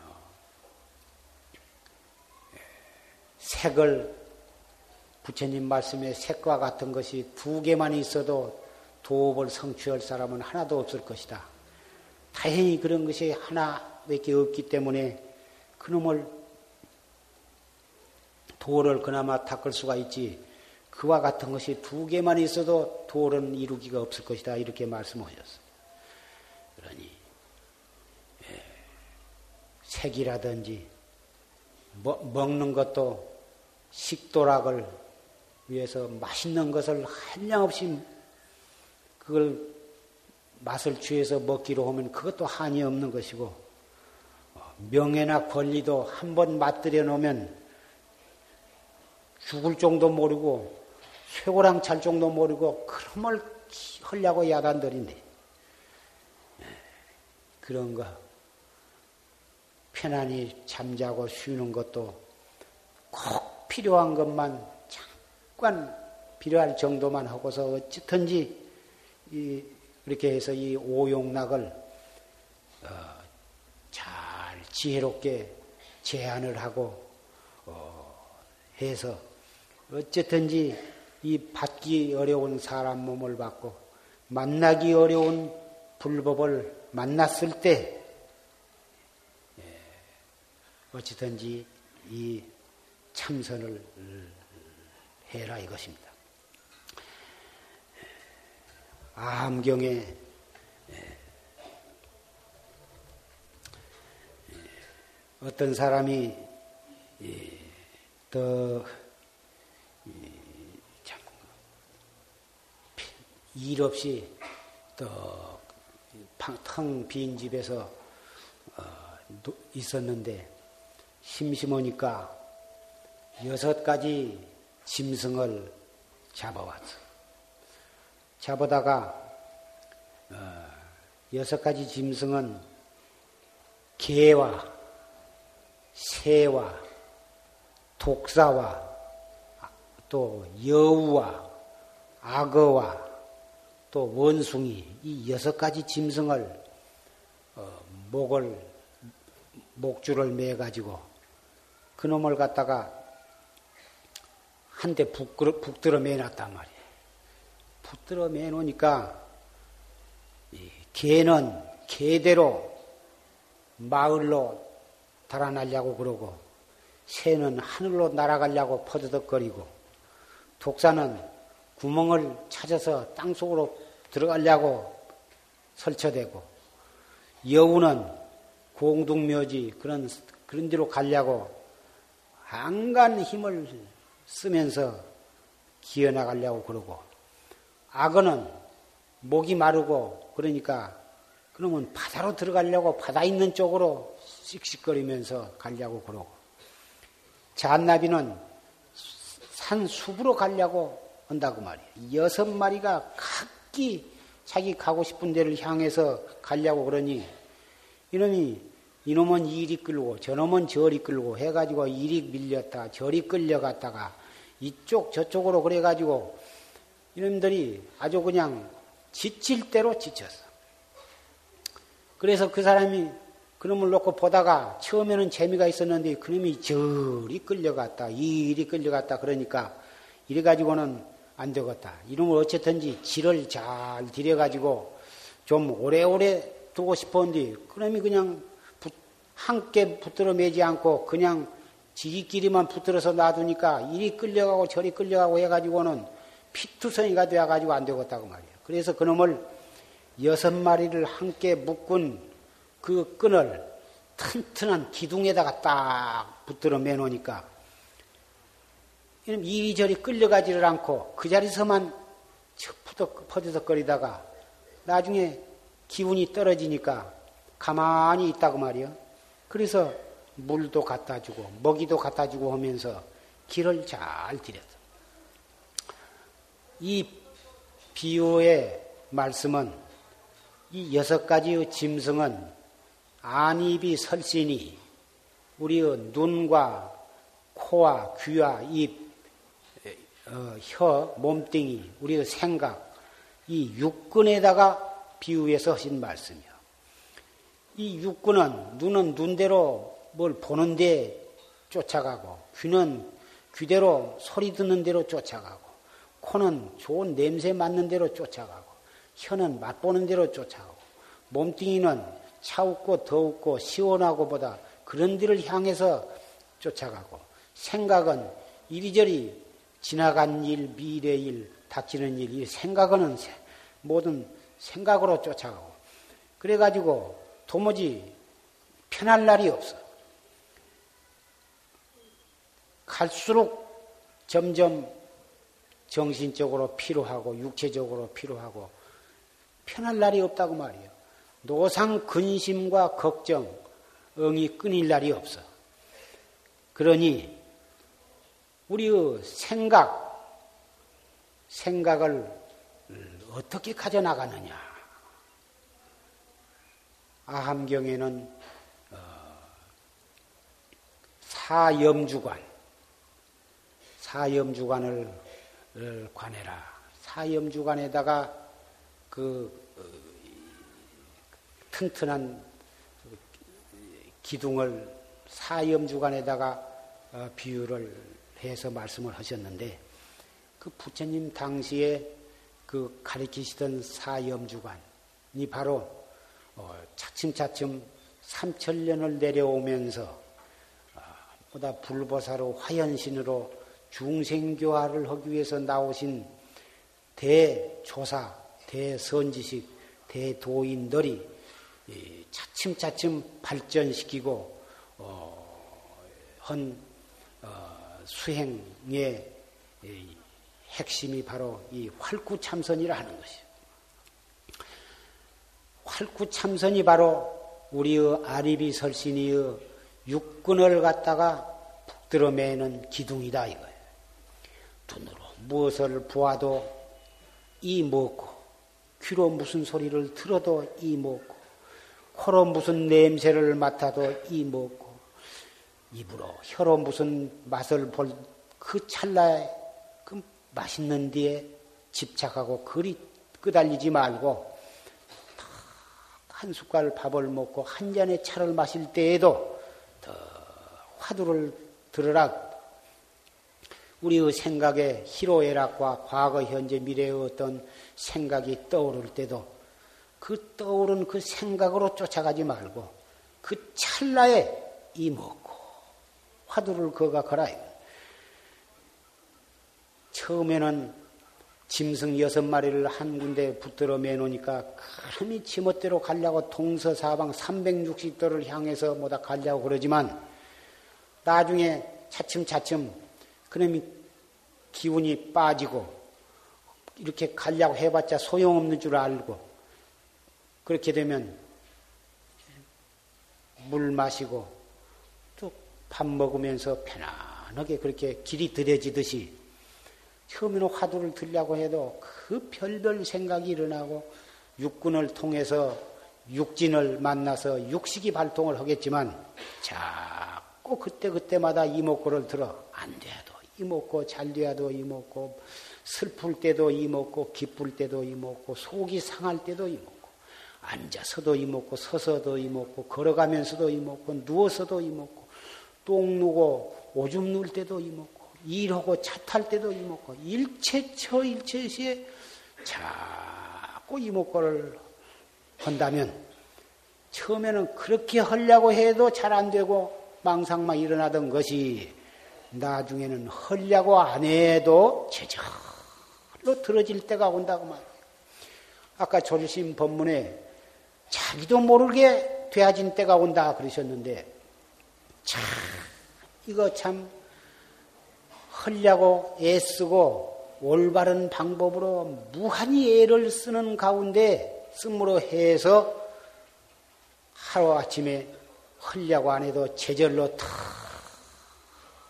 색을 부처님 말씀에 색과 같은 것이 두 개만 있어도 도업을 성취할 사람은 하나도 없을 것이다. 다행히 그런 것이 하나밖에 없기 때문에 그놈을 도를 그나마 닦을 수가 있지 그와 같은 것이 두 개만 있어도 도는 이루기가 없을 것이다 이렇게 말씀하셨어. 그러니 예, 색이라든지 먹, 먹는 것도 식도락을 위해서 맛있는 것을 한량없이 그걸 맛을 취해서 먹기로 하면 그것도 한이 없는 것이고 어, 명예나 권리도 한 번 맛들여 놓으면 죽을 정도 모르고 쇠고랑 찰 정도 모르고 그런 걸 하려고 야단들인데 그런 거 편안히 잠자고 쉬는 것도 꼭 필요한 것만 잠깐 필요할 정도만 하고서 어찌든지 이, 그렇게 해서 이 오용락을 어, 잘 지혜롭게 제안을 하고 어, 해서 어쨌든지 이 받기 어려운 사람 몸을 받고 만나기 어려운 불법을 만났을 때 예, 어찌든지 이 참선을 해라 이것입니다. 암경에 예, 어떤 사람이 더 일 없이 또텅 빈 집에서 어, 있었는데 심심하니까 여섯 가지 짐승을 잡아왔어. 잡아다가 어, 여섯 가지 짐승은 개와 새와 독사와 또 여우와 악어와 또 원숭이 이 여섯 가지 짐승을 어, 목을 목줄을 매 가지고 그놈을 갖다가 한 대 북들어 매놨단 말이에요. 붙들어 매놓으니까 개는 개대로 마을로 달아나려고 그러고 새는 하늘로 날아가려고 퍼드덕거리고 독사는 구멍을 찾아서 땅 속으로 들어가려고 설쳐대고 여우는 공둥묘지 그런 그런 데로 가려고 한간 힘을 쓰면서 기어나가려고 그러고 악어는 목이 마르고 그러니까 그러면 바다로 들어가려고 바다 있는 쪽으로 씩씩거리면서 가려고 그러고 잔나비는 산 숲으로 가려고 한다고 말이에요. 여섯 마리가 각기 자기 가고 싶은 데를 향해서 가려고 그러니 이놈이 이놈은 이리 끌고 저놈은 저리 끌고 해가지고 이리 밀렸다가 저리 끌려갔다가 이쪽 저쪽으로 그래가지고 이놈들이 아주 그냥 지칠 대로 지쳤어. 그래서 그 사람이 그놈을 놓고 보다가 처음에는 재미가 있었는데 그놈이 저리 끌려갔다, 이리 끌려갔다 그러니까 이래 가지고는 안 되겠다. 이놈을 어쨌든지 질을 잘 들여가지고 좀 오래오래 두고 싶었는데 그놈이 그냥 함께 붙들어 매지 않고 그냥 지리끼리만 붙들어서 놔두니까 이리 끌려가고 저리 끌려가고 해가지고는 피투성이가 되어가지고 안 되겠다고 말이에요. 그래서 그놈을 여섯 마리를 함께 묶은 그 끈을 튼튼한 기둥에다가 딱 붙들어 매놓으니까 이리저리 끌려가지를 않고 그 자리서만 퍼드덕거리다가 나중에 기운이 떨어지니까 가만히 있다고 말이요. 그래서 물도 갖다 주고 먹이도 갖다 주고 하면서 길을 잘 들였어. 이 비유의 말씀은 이 여섯 가지의 짐승은 안입이 설신이 우리의 눈과 코와 귀와 입, 어, 혀, 몸뚱이, 우리의 생각, 이 육근에다가 비유해서 하신 말씀이요. 이 육근은 눈은 눈대로 뭘 보는 데 쫓아가고 귀는 귀대로 소리 듣는 대로 쫓아가고 코는 좋은 냄새 맡는 대로 쫓아가고 혀는 맛보는 대로 쫓아가고 몸뚱이는 차웁고 더웁고 시원하고 보다 그런 데를 향해서 쫓아가고 생각은 이리저리 지나간 일, 미래 일, 닥치는 일, 이 생각은 모든 생각으로 쫓아가고 그래가지고 도무지 편할 날이 없어. 갈수록 점점 정신적으로 피로하고 육체적으로 피로하고 편할 날이 없다고 말이에요. 노상 근심과 걱정, 응이 끊일 날이 없어. 그러니 우리의 생각, 생각을 어떻게 가져나가느냐. 아함경에는 어, 사염주관, 사염주관을 관해라. 사염주관에다가 그 어, 튼튼한 기둥을 사염주관에다가 어, 비유를 해서 말씀을 하셨는데 그 부처님 당시에 그 가리키시던 사염주관이 바로 어, 차츰차츰 삼천년을 내려오면서 보다 불보사로 화연신으로 중생교화를 하기 위해서 나오신 대조사, 대선지식, 대도인들이 차츰차츰 발전시키고 어, 한 어, 수행의 핵심이 바로 이 활구참선이라 하는 것이에요. 활구참선이 바로 우리의 아리비 설신이의 육근을 갖다가 북들어 매는 기둥이다 이거예요. 눈으로 무엇을 보아도 이 먹고 귀로 무슨 소리를 들어도 이 먹고 코로 무슨 냄새를 맡아도 이 먹고 입으로 혀로 무슨 맛을 볼 그 찰나에 그 맛있는 뒤에 집착하고 그리 끄달리지 말고 한 숟갈 밥을 먹고 한 잔의 차를 마실 때에도 더 화두를 들으라. 우리의 생각에 희로애락과 과거, 현재, 미래의 어떤 생각이 떠오를 때도 그 떠오른 그 생각으로 쫓아가지 말고 그 찰나에 이 먹고 화두를 거각하라. 처음에는 짐승 여섯 마리를 한 군데 붙들어 매놓으니까 그럼이 지멋대로 가려고 동서사방 360도를 향해서 뭐다 가려고 그러지만 나중에 차츰차츰 그놈이 기운이 빠지고 이렇게 가려고 해봤자 소용없는 줄 알고 그렇게 되면 물 마시고 또 밥 먹으면서 편안하게 그렇게 길이 들여지듯이 처음에는 화두를 들려고 해도 그 별별 생각이 일어나고 육군을 통해서 육진을 만나서 육식이 발동을 하겠지만 자꾸 그때그때마다 이목구를 들어 안 돼도 이목구 잘 돼도 이목구 슬플 때도 이목구 기쁠 때도 이목구 속이 상할 때도 이목구 앉아서도 이목구 서서도 이목구 걸어가면서도 이목구 누워서도 이목구 똥 누고 오줌 누울 때도 이목구 일하고 차 탈 때도 이목구 일체처 일체시에 자꾸 이목구를 한다면 처음에는 그렇게 하려고 해도 잘 안 되고 망상만 일어나던 것이 나중에는 하려고 안 해도 제절로 들어질 때가 온다고 말이에요. 아까 조심 법문에 자기도 모르게 되어진 때가 온다 그러셨는데 참 이거 참 하려고 애쓰고 올바른 방법으로 무한히 애를 쓰는 가운데 쓰므로 해서 하루아침에 하려고 안 해도 제절로 탁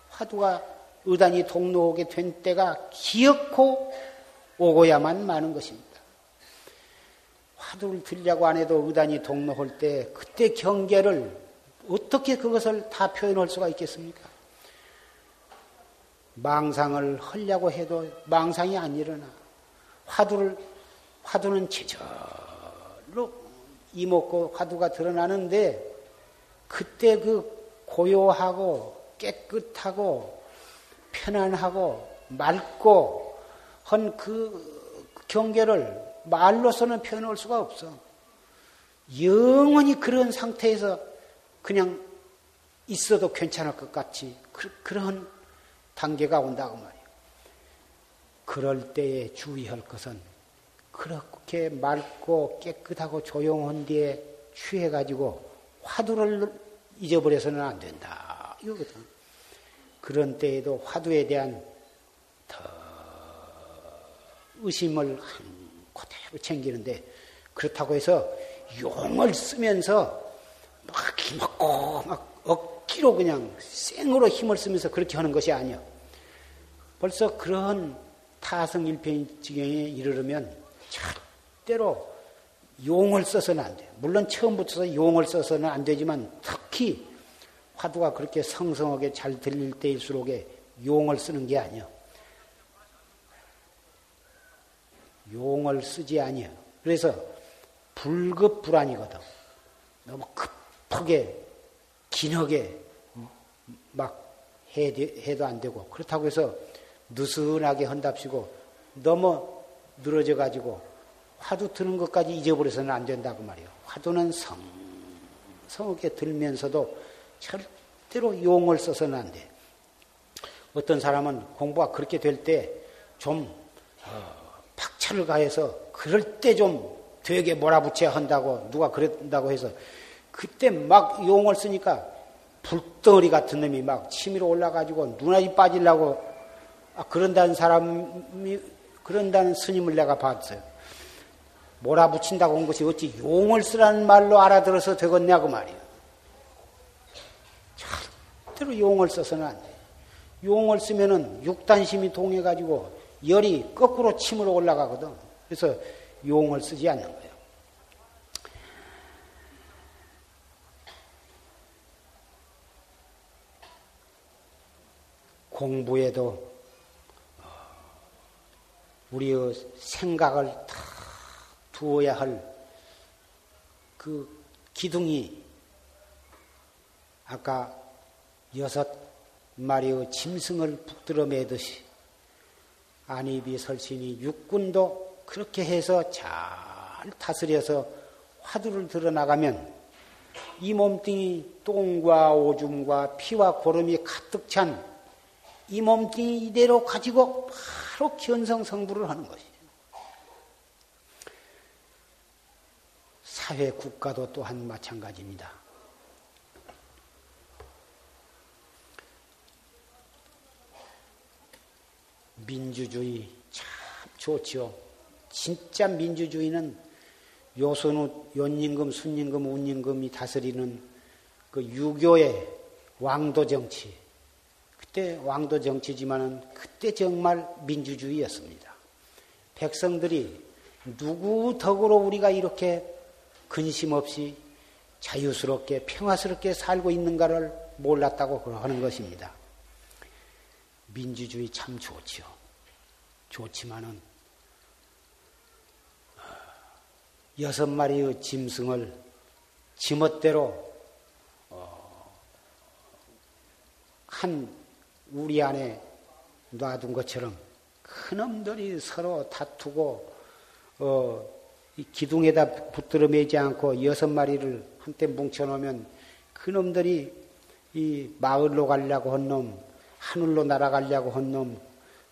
화두가 의단이 동로오게 된 때가 기억코 오고야만 마는 것입니다. 화두를 들려고 안 해도 의단이 동로할 때 그때 경계를 어떻게 그것을 다 표현할 수가 있겠습니까? 망상을 하려고 해도 망상이 안 일어나. 화두를, 화두는 제절로 이먹고 화두가 드러나는데 그때 그 고요하고 깨끗하고 편안하고 맑고 한 그 경계를 말로서는 표현할 수가 없어. 영원히 그런 상태에서 그냥 있어도 괜찮을 것 같이 그, 그런 단계가 온다고 말이에요. 그럴 때에 주의할 것은 그렇게 맑고 깨끗하고 조용한 뒤에 취해가지고 화두를 잊어버려서는 안 된다. 이거거든. 그런 때에도 화두에 대한 더 의심을 그대로 챙기는데 그렇다고 해서 용을 쓰면서 막 힘먹고 막 억 지로 그냥 생으로 힘을 쓰면서 그렇게 하는 것이 아니야. 벌써 그런 타성일편 지경에 이르르면 절대로 용을 써서는 안 돼. 물론 처음부터 용을 써서는 안 되지만 특히 화두가 그렇게 성성하게 잘 들릴 때일수록에 용을 쓰는 게 아니야. 용을 쓰지 아니야. 그래서 불급 불안이거든. 너무 급하게 긴하게 막 해도 안 되고 그렇다고 해서 느슨하게 한답시고 너무 늘어져 가지고 화두 트는 것까지 잊어버려서는 안 된다고 말이에요. 화두는 성, 성하게 들면서도 절대로 용을 써서는 안 돼. 어떤 사람은 공부가 그렇게 될 때좀 어, 박차를 가해서 그럴 때 좀 되게 몰아붙여야 한다고 누가 그랬다고 해서 그때 막 용을 쓰니까 불덩어리 같은 놈이 막 치밀어 올라가지고 눈알이 빠지려고 아, 그런다는 사람이 그런다는 스님을 내가 봤어요. 몰아붙인다고 한 것이 어찌 용을 쓰라는 말로 알아들어서 되겠냐고 말이야. 참 절대로 용을 써서는 안 돼. 용을 쓰면은 육단심이 동해가지고 열이 거꾸로 침으로 올라가거든. 그래서 용을 쓰지 않는 거예요. 공부에도 우리의 생각을 다 두어야 할 그 기둥이 아까 여섯 마리의 짐승을 붙들어 매듯이 안입이 설신이 육군도 그렇게 해서 잘 다스려서 화두를 드러나가면 이 몸뚱이 똥과 오줌과 피와 고름이 가득 찬 이 몸뚱이 이대로 가지고 바로 견성 성부를 하는 것이에요. 사회 국가도 또한 마찬가지입니다. 민주주의 참 좋지요. 진짜 민주주의는 요선우, 연임금, 순임금, 운임금이 다스리는 그 유교의 왕도 정치. 그때 왕도 정치지만은 그때 정말 민주주의였습니다. 백성들이 누구 덕으로 우리가 이렇게 근심 없이 자유스럽게 평화스럽게 살고 있는가를 몰랐다고 하는 것입니다. 민주주의 참 좋지요. 좋지만은 여섯 마리의 짐승을 지멋대로 어, 한 우리 안에 놔둔 것처럼 큰 놈들이 서로 다투고 어, 기둥에다 붙들어 매지 않고 여섯 마리를 한때 뭉쳐놓으면 그 놈들이 이 마을로 가려고 한 놈, 하늘로 날아가려고 한 놈,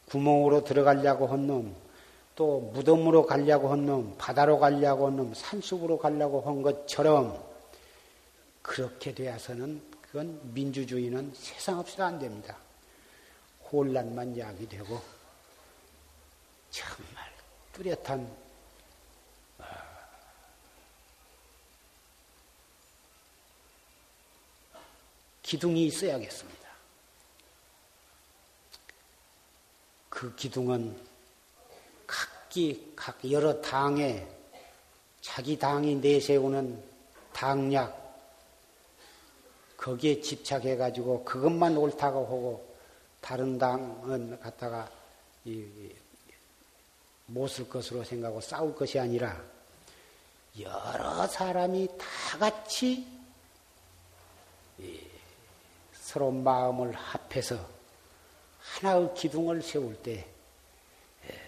구멍으로 들어가려고 한 놈, 또 무덤으로 가려고 한 놈, 바다로 가려고 한 놈, 산속으로 가려고 한 것처럼 그렇게 되어서는 그건 민주주의는 세상 없이도 안 됩니다. 혼란만 야기되고 정말 뚜렷한 어, 기둥이 있어야겠습니다. 그 기둥은 각기 각 여러 당에 자기 당이 내세우는 당략 거기에 집착해 가지고 그것만 옳다고 하고 다른 당은 갖다가 못 쓸 것으로 생각하고 싸울 것이 아니라 여러 사람이 다 같이 서로 마음을 합해서 하나의 기둥을 세울 때 예,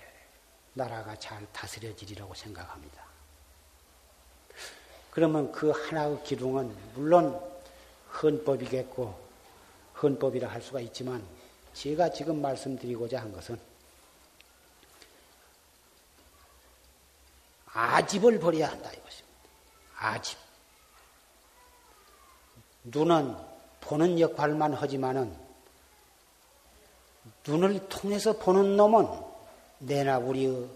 나라가 잘 다스려지리라고 생각합니다. 그러면 그 하나의 기둥은 물론 헌법이겠고 헌법이라 할 수가 있지만 제가 지금 말씀드리고자 한 것은 아집을 버려야 한다 이것입니다. 아집. 눈은 보는 역할만 하지만은 눈을 통해서 보는 놈은 내나 우리의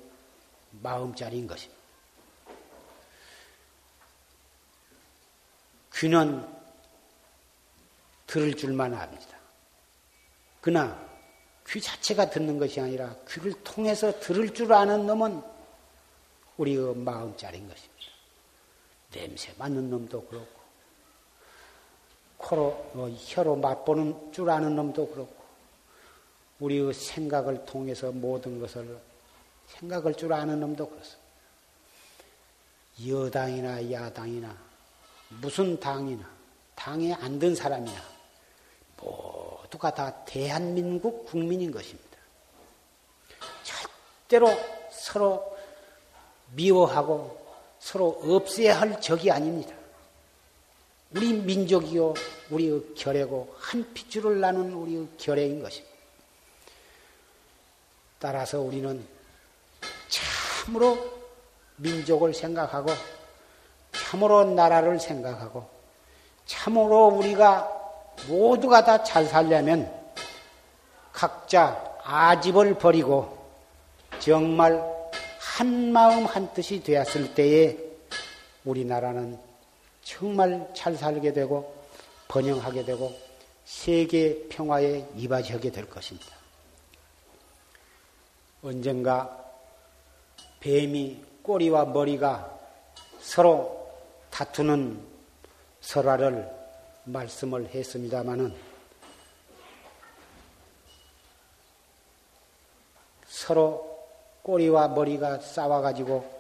마음자리인 것입니다. 귀는 들을 줄만 압니다. 그러나 귀 자체가 듣는 것이 아니라 귀를 통해서 들을 줄 아는 놈은 우리의 마음자리인 것입니다. 냄새 맡는 놈도 그렇고, 코로, 어, 혀로 맛보는 줄 아는 놈도 그렇고, 우리의 생각을 통해서 모든 것을 생각할 줄 아는 놈도 그렇습니다. 여당이나 야당이나 무슨 당이나 당에 안 든 사람이나 모두가 다 대한민국 국민인 것입니다. 절대로 서로 미워하고 서로 없애야 할 적이 아닙니다. 우리 민족이요, 우리의 결애고 한 핏줄을 나눈 우리의 결애인 것입니다. 따라서 우리는 참으로 민족을 생각하고 참으로 나라를 생각하고 참으로 우리가 모두가 다 잘 살려면 각자 아집을 버리고 정말 한 마음 한 뜻이 되었을 때에 우리나라는 정말 잘 살게 되고 번영하게 되고 세계 평화에 이바지하게 될 것입니다. 언젠가 뱀이 꼬리와 머리가 서로 다투는 설화를 말씀을 했습니다마는 서로 꼬리와 머리가 싸워가지고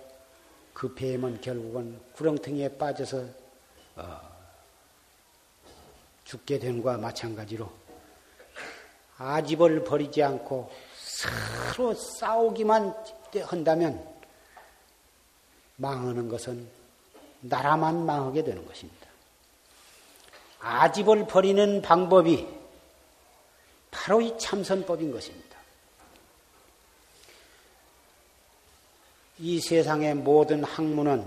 그 뱀은 결국은 구렁텅이에 빠져서 어, 죽게 된 것과 마찬가지로 아집을 버리지 않고 서로 싸우기만 한다면 망하는 것은 나라만 망하게 되는 것입니다. 아집을 버리는 방법이 바로 이 참선법인 것입니다. 이 세상의 모든 학문은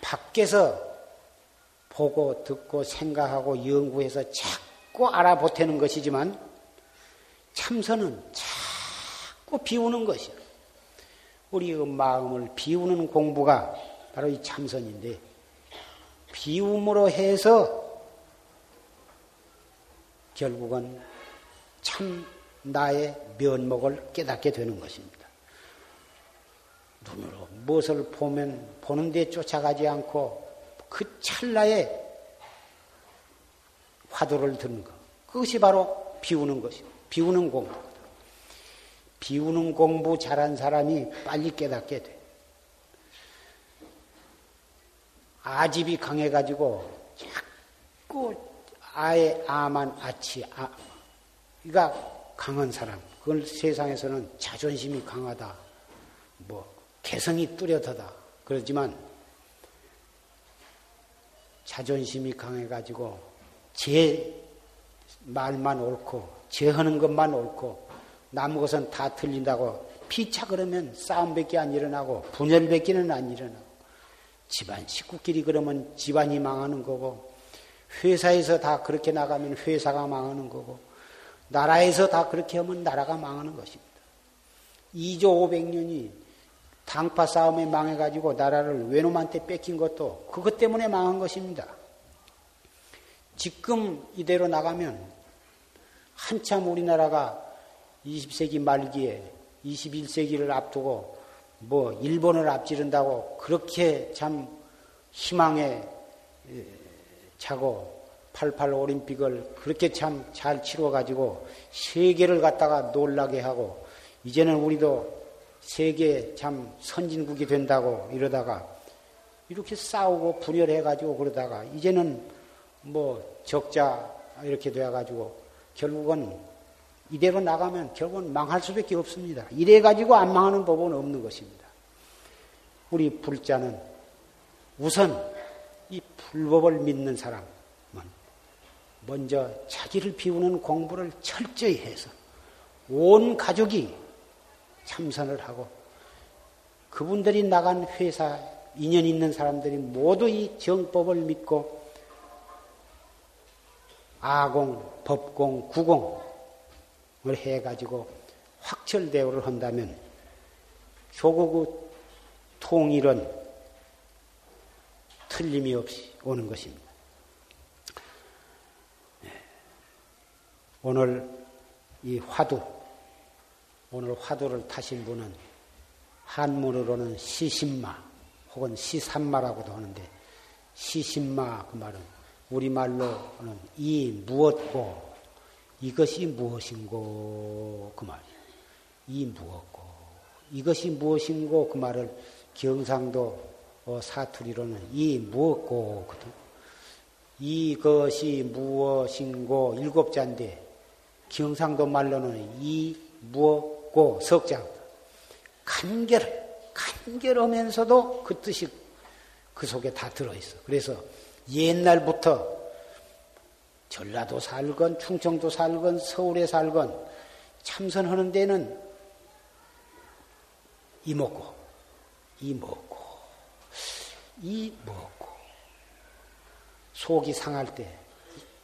밖에서 보고 듣고 생각하고 연구해서 자꾸 알아보태는 것이지만 참선은 자꾸 비우는 것이야. 우리의 마음을 비우는 공부가 바로 이 참선인데 비움으로 해서 결국은 참 나의 면목을 깨닫게 되는 것입니다. 눈으로 무엇을 보면 보는 데 쫓아가지 않고 그 찰나에 화두를 드는 것. 그것이 바로 비우는 것이고 비우는 공부거든. 비우는 공부 잘한 사람이 빨리 깨닫게 돼. 아집이 강해가지고 자꾸 아예 아만 아치 아, 그러니까 강한 사람. 그걸 세상에서는 자존심이 강하다. 뭐 개성이 뚜렷하다. 그러지만 자존심이 강해 가지고 제 말만 옳고 제 하는 것만 옳고 남 것은 다 틀린다고 피차 그러면 싸움밖에 안 일어나고 분열밖에는 안 일어나고 집안 식구끼리 그러면 집안이 망하는 거고 회사에서 다 그렇게 나가면 회사가 망하는 거고 나라에서 다 그렇게 하면 나라가 망하는 것입니다. 2조 500년이 당파 싸움에 망해가지고 나라를 외놈한테 뺏긴 것도 그것 때문에 망한 것입니다. 지금 이대로 나가면 한참 우리나라가 20세기 말기에 21세기를 앞두고 뭐 일본을 앞지른다고 그렇게 참 희망에 차고 88 올림픽을 그렇게 참 잘 치러가지고 세계를 갖다가 놀라게 하고 이제는 우리도 세계 참 선진국이 된다고 이러다가 이렇게 싸우고 분열해가지고 그러다가 이제는 뭐 적자 이렇게 돼가지고 결국은 이대로 나가면 결국은 망할 수밖에 없습니다. 이래가지고 안 망하는 법은 없는 것입니다. 우리 불자는 우선 이 불법을 믿는 사람은 먼저 자기를 비우는 공부를 철저히 해서 온 가족이 참선을 하고 그분들이 나간 회사 인연 있는 사람들이 모두 이 정법을 믿고 아공, 법공, 구공을 해가지고 확철대오를 한다면 조국의 통일은 틀림이 없이 오는 것입니다. 네. 오늘 이 화두, 오늘 화두를 타신 분은 한문으로는 시신마 혹은 시산마라고도 하는데 시신마 그 말은 우리말로는 이 무엇고 이것이 무엇인고 그 말이에요. 이 무엇고 이것이 무엇인고 그 말을 경상도 어, 사투리로는 이 무엇고거든. 이것이 무엇인고 일곱 자인데 경상도 말로는 이 무엇 고 석장 간결 간결하면서도 그 뜻이 그 속에 다 들어있어. 그래서 옛날부터 전라도 살건 충청도 살건 서울에 살건 참선하는 데는 이 먹고 이 먹고 이 먹고 속이 상할 때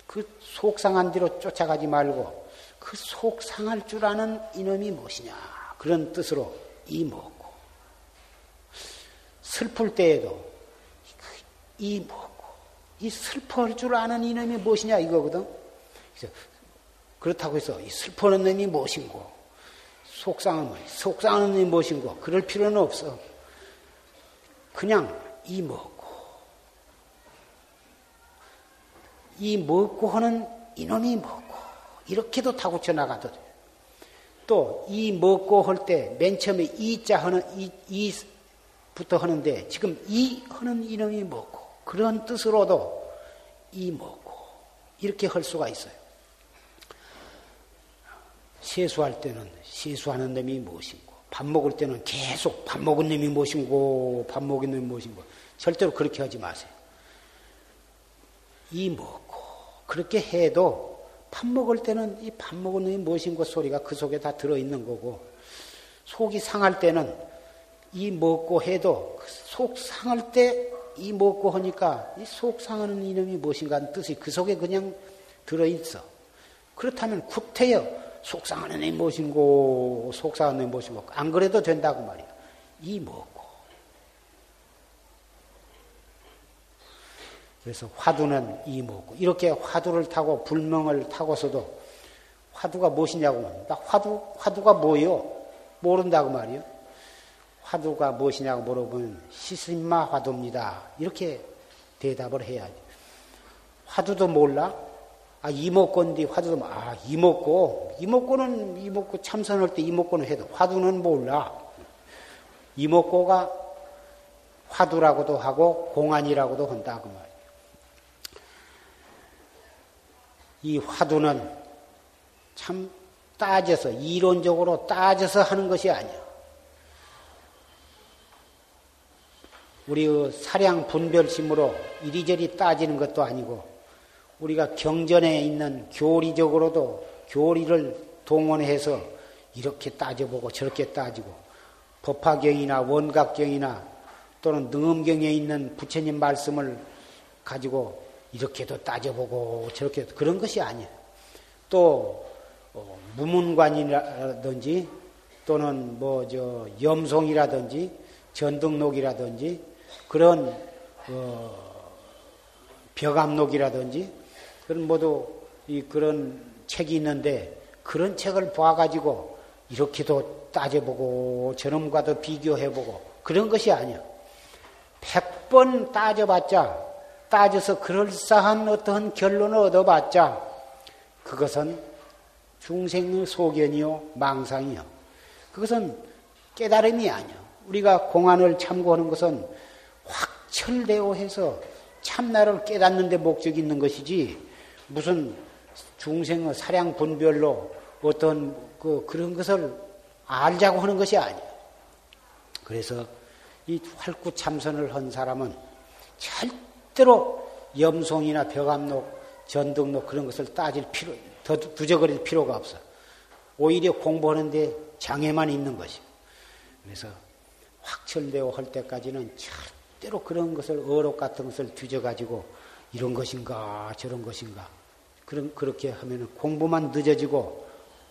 그 속 상한 대로 쫓아가지 말고 그 속 상할 줄 아는 이놈이 무엇이냐. 그런 뜻으로 이 먹고. 슬플 때에도 이 먹고. 이 슬퍼할 줄 아는 이놈이 무엇이냐 이거거든. 그렇다고 해서 슬퍼하는 놈이 무엇인고 속상하면 속상하는 놈이 무엇인고 그럴 필요는 없어. 그냥 이 먹고 이 먹고 하는 이놈이 먹고 이렇게도 타고쳐 나가도 돼. 또이 먹고 할 때 맨 처음에 이자 하는 이, 이부터 하는데 지금 이 하는 이놈이 먹고 그런 뜻으로도 이 먹고 이렇게 할 수가 있어요. 세수할 때는 세수하는 놈이 무엇인고 밥 먹을 때는 계속 밥 먹은 놈이 무엇인고 밥 먹은 놈이 무엇인고 절대로 그렇게 하지 마세요. 이 먹고 그렇게 해도 밥 먹을 때는 이 밥 먹은 놈이 무엇인고 소리가 그 속에 다 들어있는 거고 속이 상할 때는 이 먹고 해도 그속 상할 때 이 먹고 하니까 이 속 상하는 이놈이 무엇인가 하는 뜻이 그 속에 그냥 들어있어. 그렇다면 구태여 속상하는 애 무엇인고 속상한 애 무엇인고 안 그래도 된다고 말이야. 이 먹고 그래서 화두는 이 뭐고 이렇게 화두를 타고 불명을 타고서도 화두가 무엇이냐고 나 화두 화두가 뭐요? 모른다고 말이요. 화두가 무엇이냐고 물어보면 시스마 화두입니다. 이렇게 대답을 해야지. 화두도 몰라? 아 이목고인데 화두도 아 이목고 이목고는 이목고 참선할 때 이목고는 해도 화두는 몰라. 이목고가 화두라고도 하고 공안이라고도 한다고 말. 이 화두는 참 따져서 이론적으로 따져서 하는 것이 아니야. 우리 사량 분별심으로 이리저리 따지는 것도 아니고 우리가 경전에 있는 교리적으로도 교리를 동원해서 이렇게 따져보고 저렇게 따지고 법화경이나 원각경이나 또는 능엄경에 있는 부처님 말씀을 가지고 이렇게도 따져보고 저렇게 그런 것이 아니에요. 또 어, 무문관이라든지 또는 뭐 저 염송이라든지 전등록이라든지 그런 어, 벽암록이라든지 그런 모두 이 그런 책이 있는데 그런 책을 봐가지고 이렇게도 따져보고 저놈과도 비교해보고 그런 것이 아니야. 백번 따져봤자 따져서 그럴싸한 어떠한 결론을 얻어봤자 그것은 중생의 소견이요 망상이요 그것은 깨달음이 아니요 우리가 공안을 참고하는 것은 확철대오 해서 참나를 깨닫는 데 목적이 있는 것이지 무슨 중생의 사량 분별로 어떤 그 그런 것을 알자고 하는 것이 아니에요. 그래서 이 활구 참선을 한 사람은 절 절대로 염송이나 벽암록, 전등록 그런 것을 따질 필요, 더 두저거릴 필요가 없어. 오히려 공부하는데 장애만 있는 것이요. 그래서 확철되어 할 때까지는 절대로 그런 것을 어록 같은 것을 뒤져가지고 이런 것인가 저런 것인가 그런 그렇게 하면 공부만 늦어지고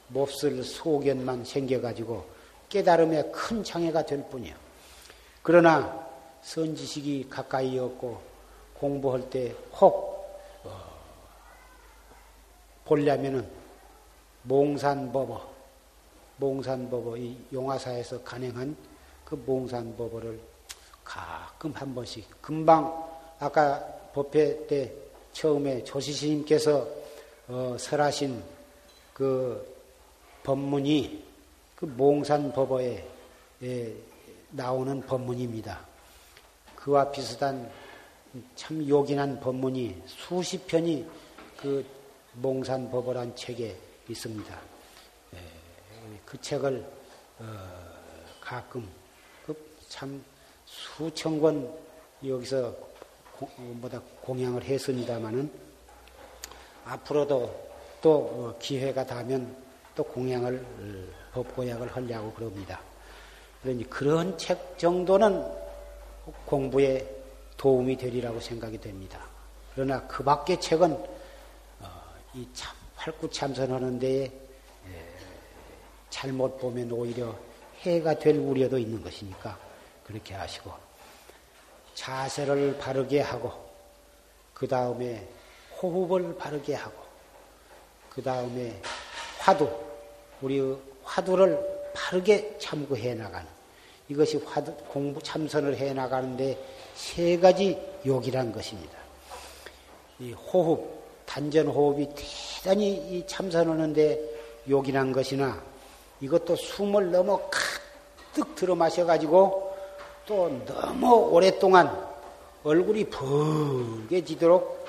몹쓸 소견만 생겨가지고 깨달음에 큰 장애가 될 뿐이요. 그러나 선지식이 가까이 없고 공부할 때혹 어, 보려면은 몽산법어, 몽산법어, 이 용화사에서 간행한 그 몽산법어를 가끔 한 번씩, 금방 아까 법회 때 처음에 조시스님께서 어, 설하신 그 법문이 그 몽산법어에 에, 나오는 법문입니다. 그와 비슷한 참 요긴한 법문이 수십 편이 그 몽산법어란 책에 있습니다. 예, 그 책을 어, 가끔 그참 수천 권 여기서 뭐다 공양을 했습니다마는 앞으로도 또 어, 기회가 닿으면 또 공양을 어, 법고약을 하려고 그럽니다. 그러니 그런 책 정도는 공부에 도움이 되리라고 생각이 됩니다. 그러나 그 밖의 책은 어, 이 참, 활구 참선하는 데에 잘못 보면 오히려 해가 될 우려도 있는 것이니까 그렇게 하시고 자세를 바르게 하고 그 다음에 호흡을 바르게 하고 그 다음에 화두, 우리 화두를 바르게 참고해 나가는 이것이 화두, 공부 참선을 해 나가는데 세 가지 욕이란 것입니다. 이 호흡, 단전 호흡이 대단히 이 참선하는데 욕이란 것이나 이것도 숨을 너무 가득 들어 마셔가지고 또 너무 오랫동안 얼굴이 벌게 지도록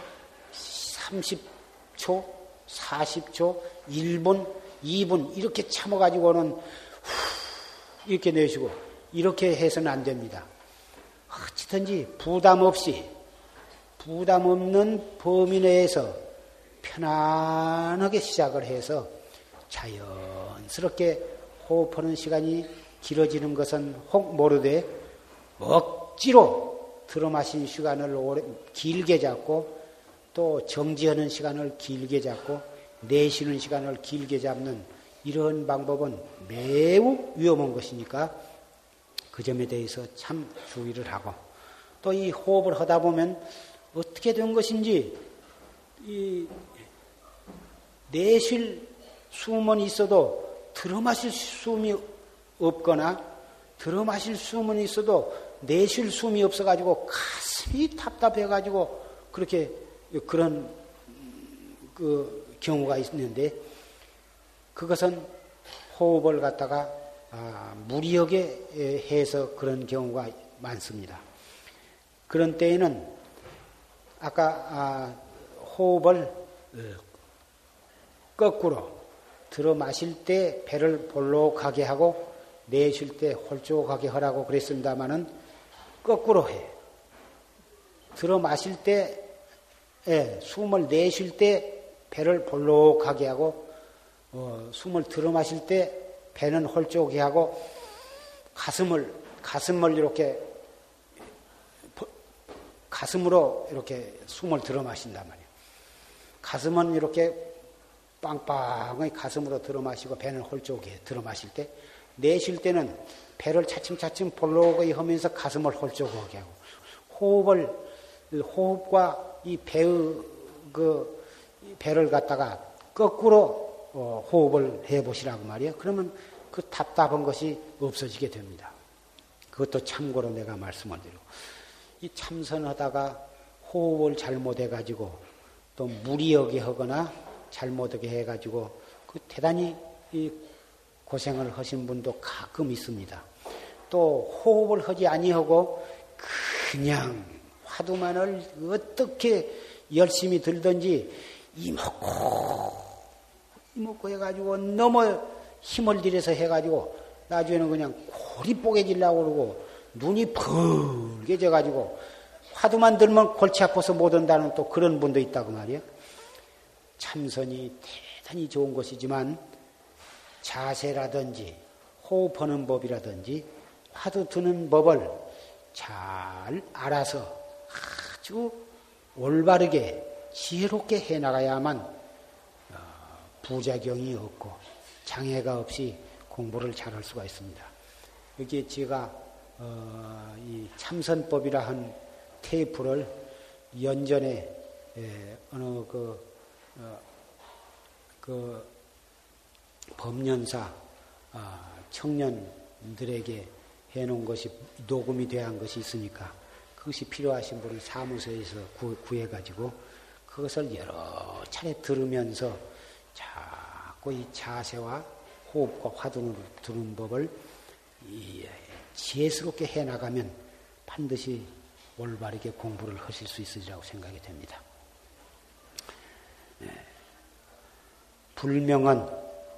30초, 40초, 1분, 2분 이렇게 참아가지고는 이렇게 내쉬고 이렇게 해서는 안 됩니다. 어찌든지 부담 없이 부담 없는 범위 내에서 편안하게 시작을 해서 자연스럽게 호흡하는 시간이 길어지는 것은 혹 모르되 억지로 들어마신 시간을 오래, 길게 잡고 또 정지하는 시간을 길게 잡고 내쉬는 시간을 길게 잡는 이런 방법은 매우 위험한 것이니까 그 점에 대해서 참 주의를 하고 또 이 호흡을 하다 보면 어떻게 된 것인지 이 내쉴 숨은 있어도 들어 마실 숨이 없거나 들어 마실 숨은 있어도 내쉴 숨이 없어가지고 가슴이 답답해가지고 그렇게 그런 그 경우가 있는데 그것은 호흡을 갖다가 아, 무리하게 해서 그런 경우가 많습니다. 그런 때에는 아까 아, 호흡을 어, 거꾸로 들어 마실 때 배를 볼록하게 하고 내쉴 때 홀쭉하게 하라고 그랬습니다마는 거꾸로 해. 들어 마실 때 예, 숨을 내쉴 때 배를 볼록하게 하고 어, 숨을 들어 마실 때 배는 홀쭉하게 하고 가슴을 가슴을 이렇게 가슴으로 이렇게 숨을 들어 마신단 말이에요. 가슴은 이렇게 빵빵하게 가슴으로 들어 마시고 배는 홀쭉하게 들어 마실 때 내쉴 때는 배를 차츰차츰 볼록하게 하면서 가슴을 홀쭉하게 하고 호흡을 호흡과 이 배의 그 배를 갖다가 거꾸로 어, 호흡을 해 보시라고 말이에요. 그러면 그 답답한 것이 없어지게 됩니다. 그것도 참고로 내가 말씀을 드리고 이 참선하다가 호흡을 잘못해 가지고 또 무리하게 하거나 잘못하게 해 가지고 그 대단히 이 고생을 하신 분도 가끔 있습니다. 또 호흡을 하지 아니하고 그냥 화두만을 어떻게 열심히 들든지 이먹고 이먹고 해가지고 너무 힘을 들여서 해가지고 나중에는 그냥 골이 뽀개질라고 그러고 눈이 벌게 져가지고 화두만 들면 골치 아파서 못 온다는 또 그런 분도 있다고 말이에요. 참선이 대단히 좋은 것이지만 자세라든지 호흡하는 법이라든지 화두 드는 법을 잘 알아서 아주 올바르게 지혜롭게 해나가야만 어, 부작용이 없고 장애가 없이 공부를 잘 할 수가 있습니다. 여기 제가 어, 이 참선법이라 한 테이프를 연전에 어느 그, 어, 그 법년사 아, 청년들에게 해놓은 것이 녹음이 되한 것이 있으니까 그것이 필요하신 분은 사무소에서 구해가지고 그것을 여러 차례 들으면서 자꾸 이 자세와 호흡과 화두를 두는 법을 지혜스럽게 해나가면 반드시 올바르게 공부를 하실 수 있으리라고 생각이 됩니다. 네. 불명은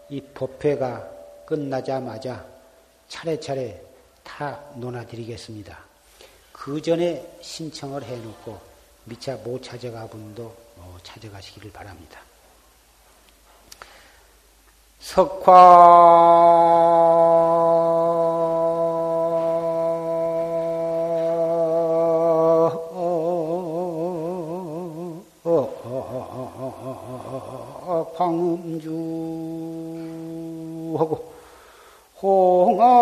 이 법회가 끝나자마자 차례차례 다 논하드리겠습니다. 그 전에 신청을 해놓고 미처 못 찾아가 분도 어, 찾아가시기를 바랍니다. 석화. 광음주 하고 홍아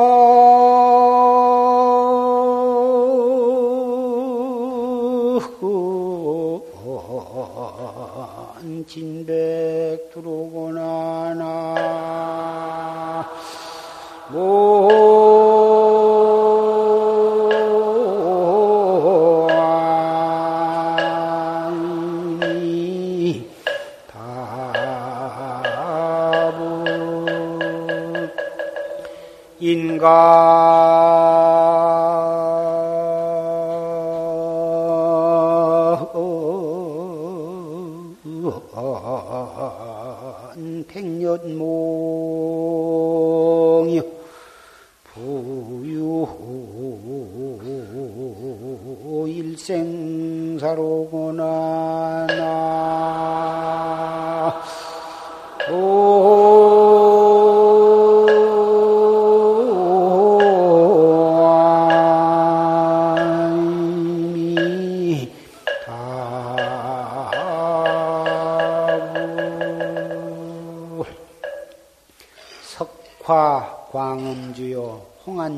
용이 부유. 일생사로구나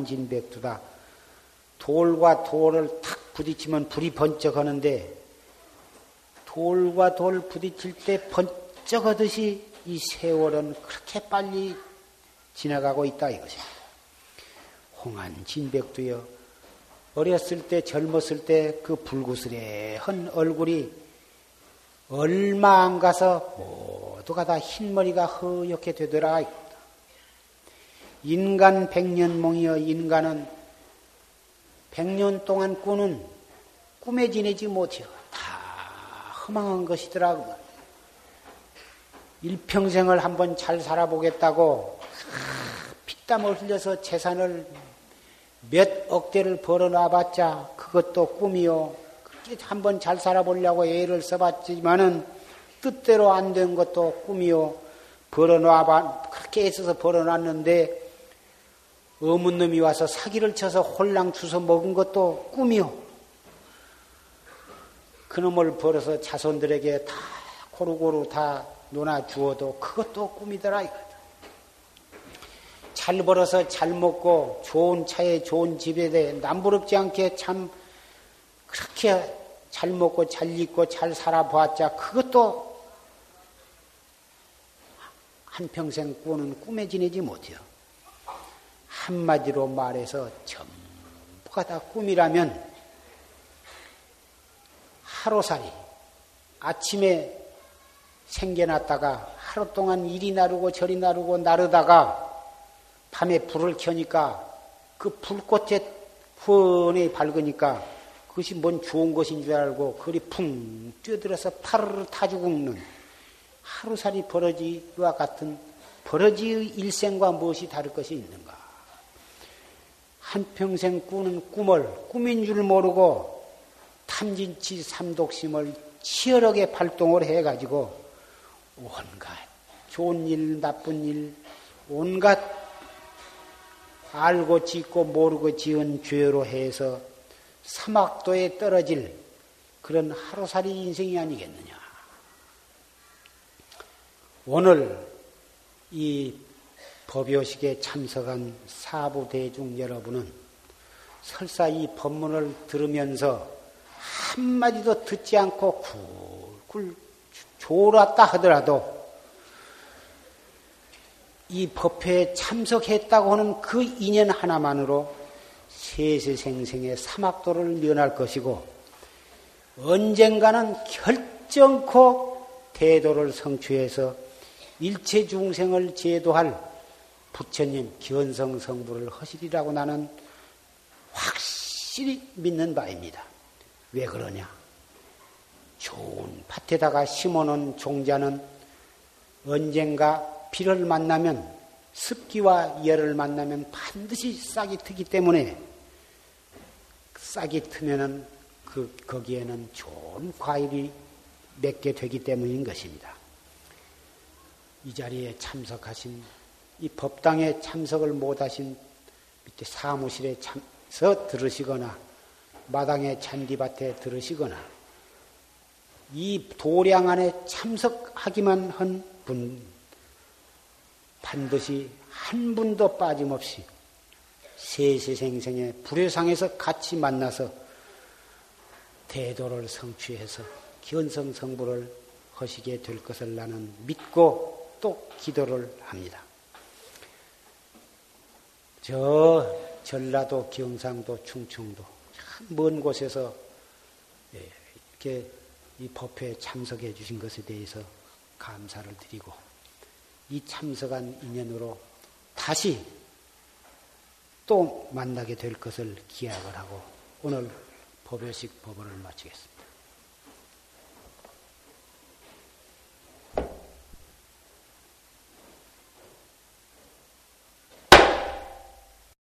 진백두다. 돌과 돌을 탁 부딪히면 불이 번쩍하는데 돌과 돌 부딪힐 때 번쩍하듯이 이 세월은 그렇게 빨리 지나가고 있다 이것입니다. 홍한 진백두여 어렸을 때 젊었을 때 그 불구스레한 얼굴이 얼마 안 가서 모두가 다 흰머리가 허옇게 되더라. 인간 백년몽이여 인간은 백년 동안 꾸는 꿈에 지내지 못해요. 다 허망한 것이더라고. 일평생을 한번 잘 살아보겠다고 피땀을 흘려서 재산을 몇 억대를 벌어놔봤자 그것도 꿈이요. 한번 잘 살아보려고 애를 써봤지만은 뜻대로 안 된 것도 꿈이요. 벌어놔봐, 그렇게 애써서 벌어놨는데 어문 놈이 와서 사기를 쳐서 홀랑 주워 먹은 것도 꿈이요. 그놈을 벌어서 자손들에게 다 고루고루 다 논아 주어도 그것도 꿈이더라. 잘 벌어서 잘 먹고 좋은 차에 좋은 집에 대해 남부럽지 않게 참 그렇게 잘 먹고 잘 입고 잘 살아보았자 그것도 한평생 꾸는 꿈에 지내지 못해요. 한마디로 말해서 전부가 다 꿈이라면 하루살이 아침에 생겨났다가 하루 동안 이리 나르고 저리 나르고 나르다가 밤에 불을 켜니까 그 불꽃에 훤히 밝으니까 그것이 뭔 좋은 것인 줄 알고 그리 풍 뛰어들어서 파르르 타 죽는 하루살이 버러지와 같은 버러지의 일생과 무엇이 다를 것이 있는가? 한평생 꾸는 꿈을 꿈인 줄 모르고 탐진치 삼독심을 치열하게 발동을 해가지고 온갖 좋은 일, 나쁜 일, 온갖 알고 짓고 모르고 지은 죄로 해서 사막도에 떨어질 그런 하루살이 인생이 아니겠느냐. 오늘 이 법요식에 참석한 사부 대중 여러분은 설사 이 법문을 들으면서 한마디도 듣지 않고 굴굴 졸았다 하더라도 이 법회에 참석했다고 하는 그 인연 하나만으로 세세생생의 사막도를 면할 것이고 언젠가는 결정코 대도를 성취해서 일체 중생을 제도할 부처님 기원성 성부를 허시리라고 나는 확실히 믿는 바입니다. 왜 그러냐? 좋은 밭에다가 심어놓은 종자는 언젠가 비를 만나면 습기와 열을 만나면 반드시 싹이 트기 때문에 싹이 트면은 그 거기에는 좋은 과일이 맺게 되기 때문인 것입니다. 이 자리에 참석하신 이 법당에 참석을 못하신 밑에 사무실에 참서 들으시거나 마당에 잔디밭에 들으시거나 이 도량 안에 참석하기만 한 분 반드시 한 분도 빠짐없이 세세생생의 불효상에서 같이 만나서 대도를 성취해서 기원성 성부를 하시게 될 것을 나는 믿고 또 기도를 합니다. 저 전라도, 경상도, 충청도 먼 곳에서 예, 이렇게 이 법회에 참석해 주신 것에 대해서 감사를 드리고 이 참석한 인연으로 다시 또 만나게 될 것을 기약을 하고 오늘 법요식 법원을 마치겠습니다.